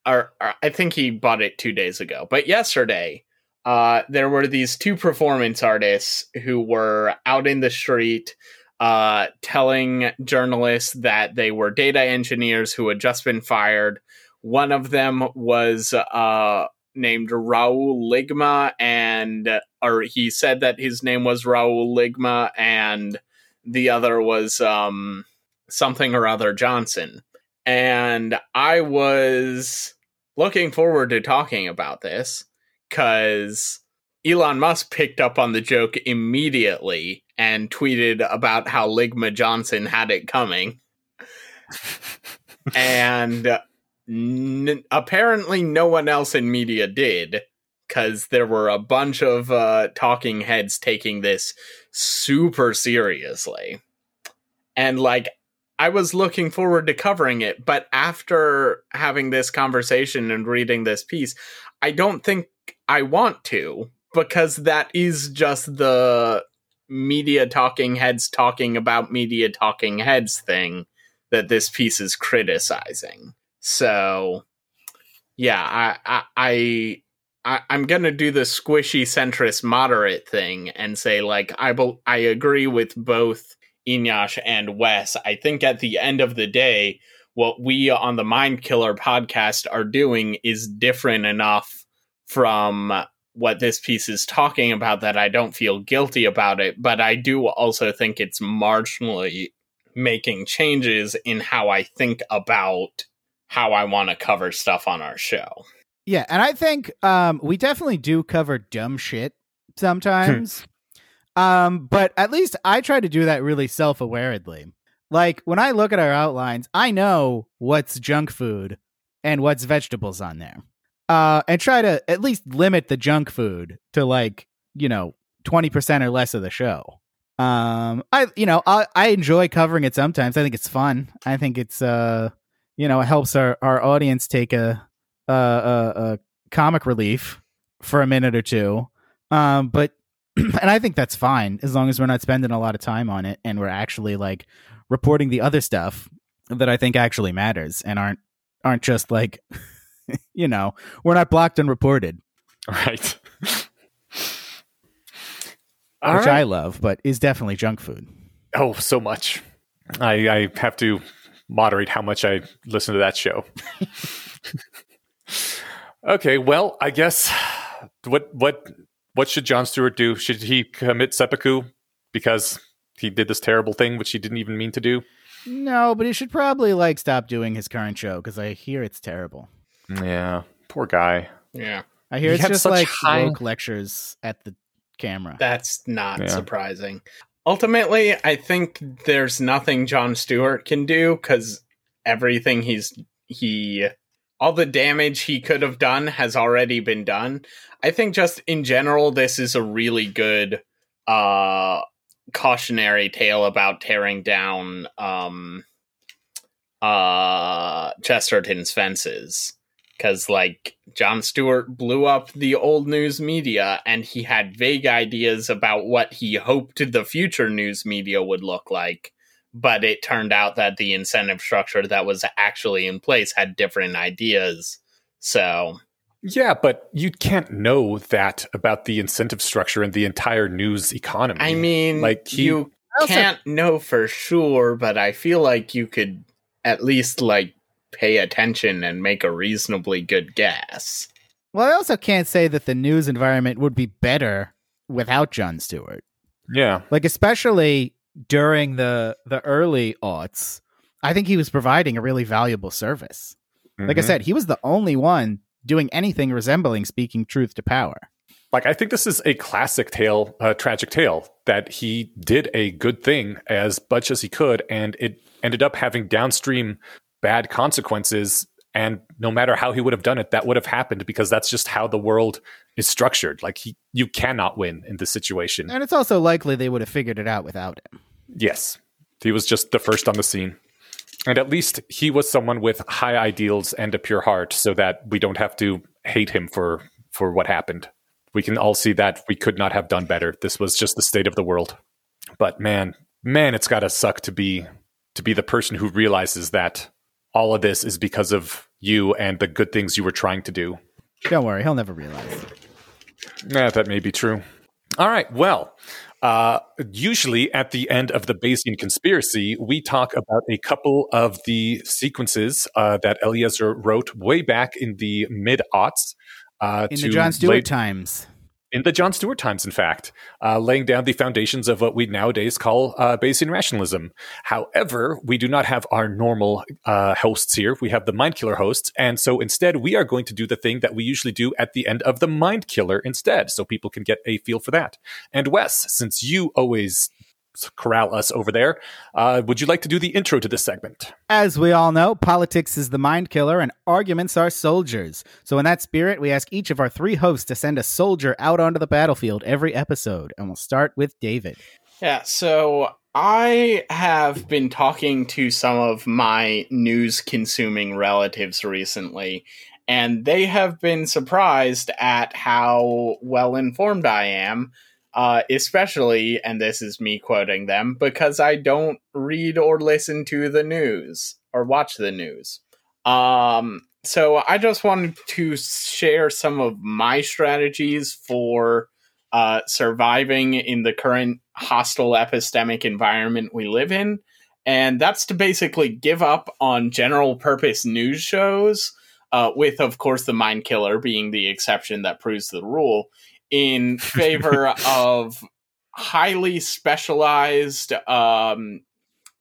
Speaker 3: or, or I think he bought it two days ago, but yesterday uh, there were these two performance artists who were out in the street uh, telling journalists that they were data engineers who had just been fired. One of them was uh, named Raul Ligma, and or he said that his name was Raul Ligma, and the other was um, something or other Johnson. And I was looking forward to talking about this because Elon Musk picked up on the joke immediately and tweeted about how Ligma Johnson had it coming. and n- apparently, no one else in media did because there were a bunch of uh, talking heads taking this super seriously. And like, I was looking forward to covering it, but after having this conversation and reading this piece, I don't think I want to because that is just the media talking heads talking about media talking heads thing that this piece is criticizing. So, yeah, I, I, I I, am gonna do the squishy centrist moderate thing and say like I I agree with both Eneasz and Wes. I think at the end of the day, what we on the Mind Killer podcast are doing is different enough from what this piece is talking about that I don't feel guilty about it, but I do also think it's marginally making changes in how I think about how I want to cover stuff on our show.
Speaker 1: Yeah, and I think um, we definitely do cover dumb shit sometimes. um, but at least I try to do that really self awarely. Like when I look at our outlines, I know what's junk food and what's vegetables on there. Uh, and try to at least limit the junk food to like, you know, 20% or less of the show. Um, I, you know, I, I enjoy covering it sometimes. I think it's fun. I think it's, uh, you know, it helps our, our audience take a, a, a, a comic relief for a minute or two. Um, but, and I think that's fine as long as we're not spending a lot of time on it and we're actually like reporting the other stuff that I think actually matters and aren't, aren't just like, you know, we're not blocked and reported.
Speaker 2: Right.
Speaker 1: which I love, but is definitely junk food.
Speaker 2: Oh, so much. I, I have to moderate how much I listen to that show. okay, well, I guess what what what should Jon Stewart do? Should he commit seppuku because he did this terrible thing which he didn't even mean to do?
Speaker 1: No, but he should probably like stop doing his current show because I hear it's terrible.
Speaker 2: Yeah, poor guy.
Speaker 3: Yeah.
Speaker 1: I hear
Speaker 2: He
Speaker 1: it's just
Speaker 2: such
Speaker 1: like
Speaker 2: high-
Speaker 1: woke lectures at the camera.
Speaker 3: That's not
Speaker 2: Yeah.
Speaker 3: surprising. Ultimately, I think there's nothing Jon Stewart can do because everything he's he all the damage he could have done has already been done. I think just in general, this is a really good uh cautionary tale about tearing down um uh Chesterton's fences because like Jon Stewart blew up the old news media and he had vague ideas about what he hoped the future news media would look like but it turned out that the incentive structure that was actually in place had different ideas so
Speaker 2: Yeah, but you can't know that about the incentive structure and the entire news economy.
Speaker 3: i mean
Speaker 2: like he,
Speaker 3: you
Speaker 1: also-
Speaker 3: can't know for sure but i feel like you could at least like pay attention and make a reasonably good guess
Speaker 1: well, I also can't say that the news environment would be better without Jon Stewart.
Speaker 2: yeah,
Speaker 1: Like especially during the the early aughts, I think he was providing a really valuable service. Like I
Speaker 2: Mhm.
Speaker 1: said, he was the only one doing anything resembling speaking truth to power.
Speaker 2: like I think this is a classic tale, a tragic tale that he did a good thing as much as he could, and it ended up having downstream bad consequences. And no matter how he would have done it, that would have happened because that's just how the world is structured. Like he, you cannot win in this situation.
Speaker 1: And it's also likely they would have figured it out without him.
Speaker 2: Yes, he was just the first on the scene. And at least he was someone with high ideals and a pure heart, so that we don't have to hate him for for what happened. We can all see that we could not have done better. This was just the state of the world. But man, man, it's gotta suck to be to be the person who realizes that all of this is because of you and the good things you were trying to do.
Speaker 1: Don't worry, he'll never realize.
Speaker 2: Yeah, that may be true. All right. Well, uh, usually at the end of the Bayesian conspiracy, we talk about a couple of the sequences uh, that Eliezer wrote way back in the mid aughts. Uh,
Speaker 1: In
Speaker 2: to
Speaker 1: the Jon Stewart times.
Speaker 2: In the Jon Stewart times, in fact, uh, laying down the foundations of what we nowadays call uh, Bayesian rationalism. However, we do not have our normal uh, hosts here. We have the Mind Killer hosts. And so instead, we are going to do the thing that we usually do at the end of the Mind Killer instead, so people can get a feel for that. And Wes, since you always corral us over there, uh, would you like to do the intro to this segment?
Speaker 1: As we all know, politics is the mind killer and arguments are soldiers. So, in that spirit, we ask each of our three hosts to send a soldier out onto the battlefield every episode. And we'll start with David.
Speaker 3: Yeah, so I have been talking to some of my news consuming relatives recently, and they have been surprised at how well informed I am. Uh, especially, and this is me quoting them, because I don't read or listen to the news or watch the news. Um, so I just wanted to share some of my strategies for uh, surviving in the current hostile epistemic environment we live in. And that's to basically give up on general purpose news shows uh, with, of course, the mind killer being the exception that proves the rule, in favor of highly specialized um,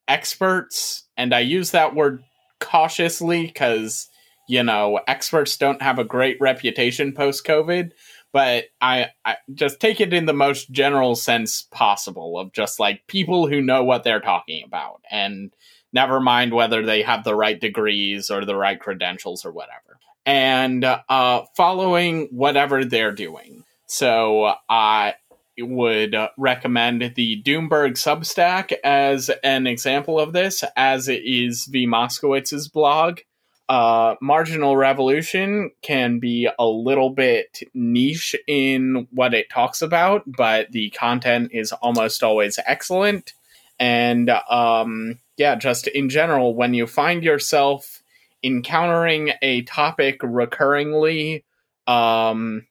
Speaker 3: experts. And I use that word cautiously because, you know, experts don't have a great reputation post COVID. But I, I just take it in the most general sense possible of just like people who know what they're talking about. And never mind whether they have the right degrees or the right credentials or whatever. And uh, following whatever they're doing. So I would recommend the Doomberg Substack as an example of this, as it is Zvi Mowshowitz's blog. Uh, Marginal Revolution can be a little bit niche in what it talks about, but the content is almost always excellent. And um, yeah, just in general, when you find yourself encountering a topic recurringly um,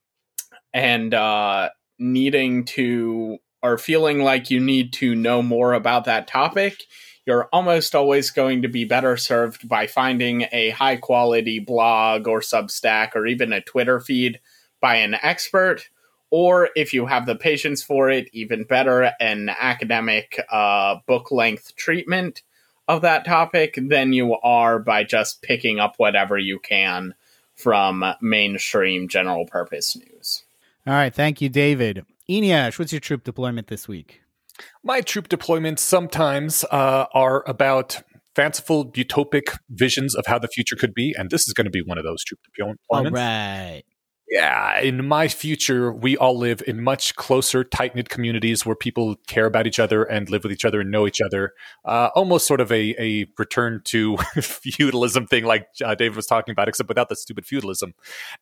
Speaker 3: and uh, needing to, or feeling like you need to know more about that topic, you're almost always going to be better served by finding a high quality blog or Substack or even a Twitter feed by an expert or if you have the patience for it, even better, an academic uh, book length treatment of that topic than you are by just picking up whatever you can from mainstream general purpose news.
Speaker 1: All right. Thank you, David. Eneasz, what's your troop deployment this week?
Speaker 2: My troop deployments sometimes uh, are about fanciful, utopic visions of how the future could be, and this is going to be one of those troop deployments.
Speaker 1: All right
Speaker 2: yeah, in my future, we all live in much closer, tight knit communities where people care about each other and live with each other and know each other. Uh, almost sort of a, a return to feudalism thing, like uh, David was talking about, except without the stupid feudalism.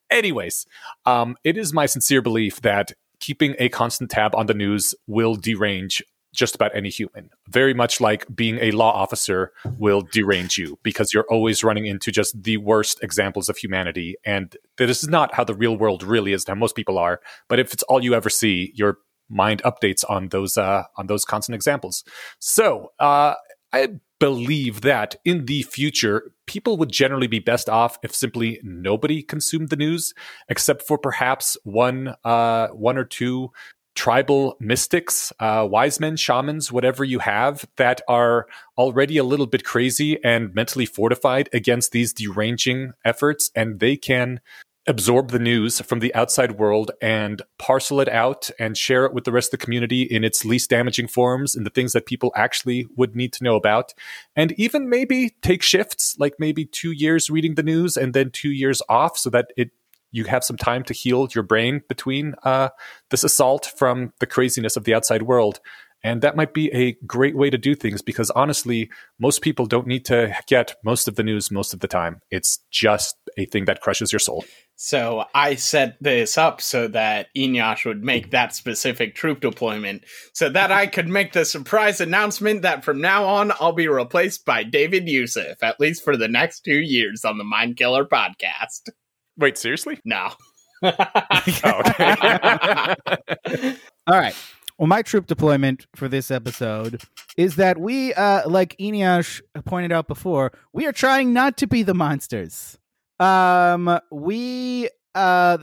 Speaker 2: Anyways, um, it is my sincere belief that keeping a constant tab on the news will derange just about any human. Very much like being a law officer will derange you because you're always running into just the worst examples of humanity. And this is not how the real world really is, how most people are. But if it's all you ever see, your mind updates on those uh, on those constant examples. So uh, I believe that in the future, people would generally be best off if simply nobody consumed the news, except for perhaps one uh, one or two tribal mystics, uh, wise men, shamans, whatever you have that are already a little bit crazy and mentally fortified against these deranging efforts, and they can absorb the news from the outside world and parcel it out and share it with the rest of the community in its least damaging forms and the things that people actually would need to know about. And even maybe take shifts, like maybe two years reading the news and then two years off so that it you have some time to heal your brain between uh, this assault from the craziness of the outside world. And that might be a great way to do things because honestly, most people don't need to get most of the news most of the time. It's just a thing that crushes your soul.
Speaker 3: So I set this up so that Eneasz would make that specific troop deployment so that I could make the surprise announcement that from now on I'll be replaced by David Yusuf, at least for the next two years on the Mind Killer podcast.
Speaker 2: Wait, seriously?
Speaker 3: No.
Speaker 1: oh, All right. Well, my troop deployment for this episode is that we, uh, like Eneasz pointed out before, we are trying not to be the monsters. Um, we, uh,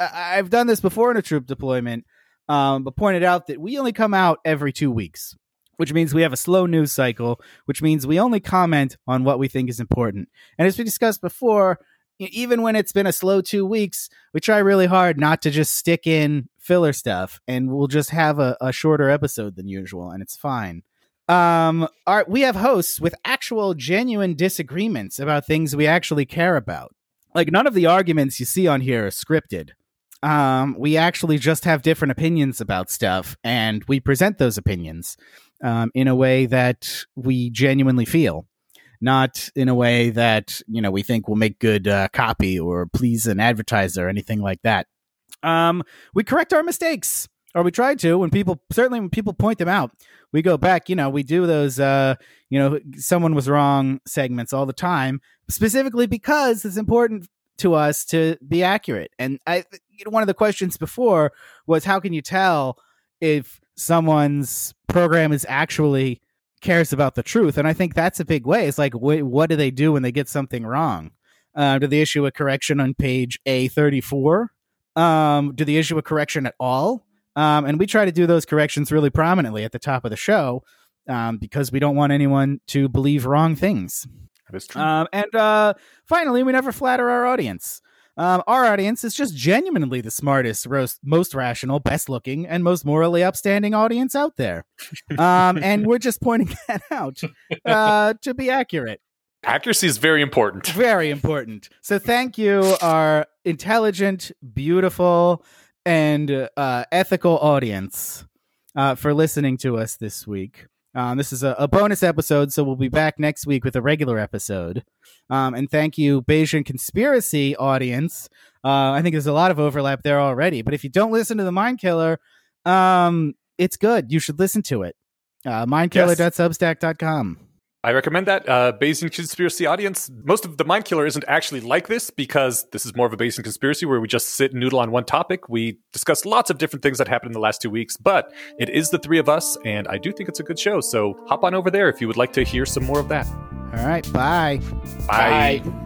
Speaker 1: I've done this before in a troop deployment, um, but pointed out that we only come out every two weeks, which means we have a slow news cycle, which means we only comment on what we think is important. And as we discussed before, even when it's been a slow two weeks, we try really hard not to just stick in filler stuff, and we'll just have a, a shorter episode than usual, and it's fine. Um, we have hosts with actual genuine disagreements about things we actually care about. Like none of the arguments you see on here are scripted. Um, we actually just have different opinions about stuff, and we present those opinions um, in a way that we genuinely feel not in a way that you know we think will make good uh, copy or please an advertiser or anything like that. Um, we correct our mistakes, or we try to. When people certainly when people point them out, we go back. You know, we do those. Uh, you know, someone was wrong segments all the time, specifically because it's important to us to be accurate. And I, you know, one of the questions before was, how can you tell if someone's program is actually cares about the truth and i think that's a big way it's like wh- what do they do when they get something wrong Uh, do they issue a correction on page A34? Um, do they issue a correction at all? Um, and we try to do those corrections really prominently at the top of the show um, because we don't want anyone to believe wrong things.
Speaker 2: That is true.
Speaker 1: Um, and uh, finally, we never flatter our audience. Um, our audience is just genuinely the smartest, roast, most rational, best looking, and most morally upstanding audience out there. Um, and we're just pointing that out uh, to be accurate.
Speaker 2: Accuracy is very important.
Speaker 1: Very important. So thank you, our intelligent, beautiful, and uh, ethical audience, uh, for listening to us this week. Um, this is a, a, bonus episode, so we'll be back next week with a regular episode. Um, and thank you, Bayesian Conspiracy audience. Uh, I think there's a lot of overlap there already. But if you don't listen to the Mind Killer, um, it's good. You should listen to it. Uh, mindkiller.substack.com.
Speaker 2: I recommend that. Uh, Bayesian conspiracy audience. Most of the Mind Killer isn't actually like this because this is more of a Bayesian conspiracy where we just sit and noodle on one topic. We discuss lots of different things that happened in the last two weeks, but it is the three of us, and I do think it's a good show. So hop on over there if you would like to hear some more of that.
Speaker 1: All right. Bye.
Speaker 2: Bye.
Speaker 4: Bye.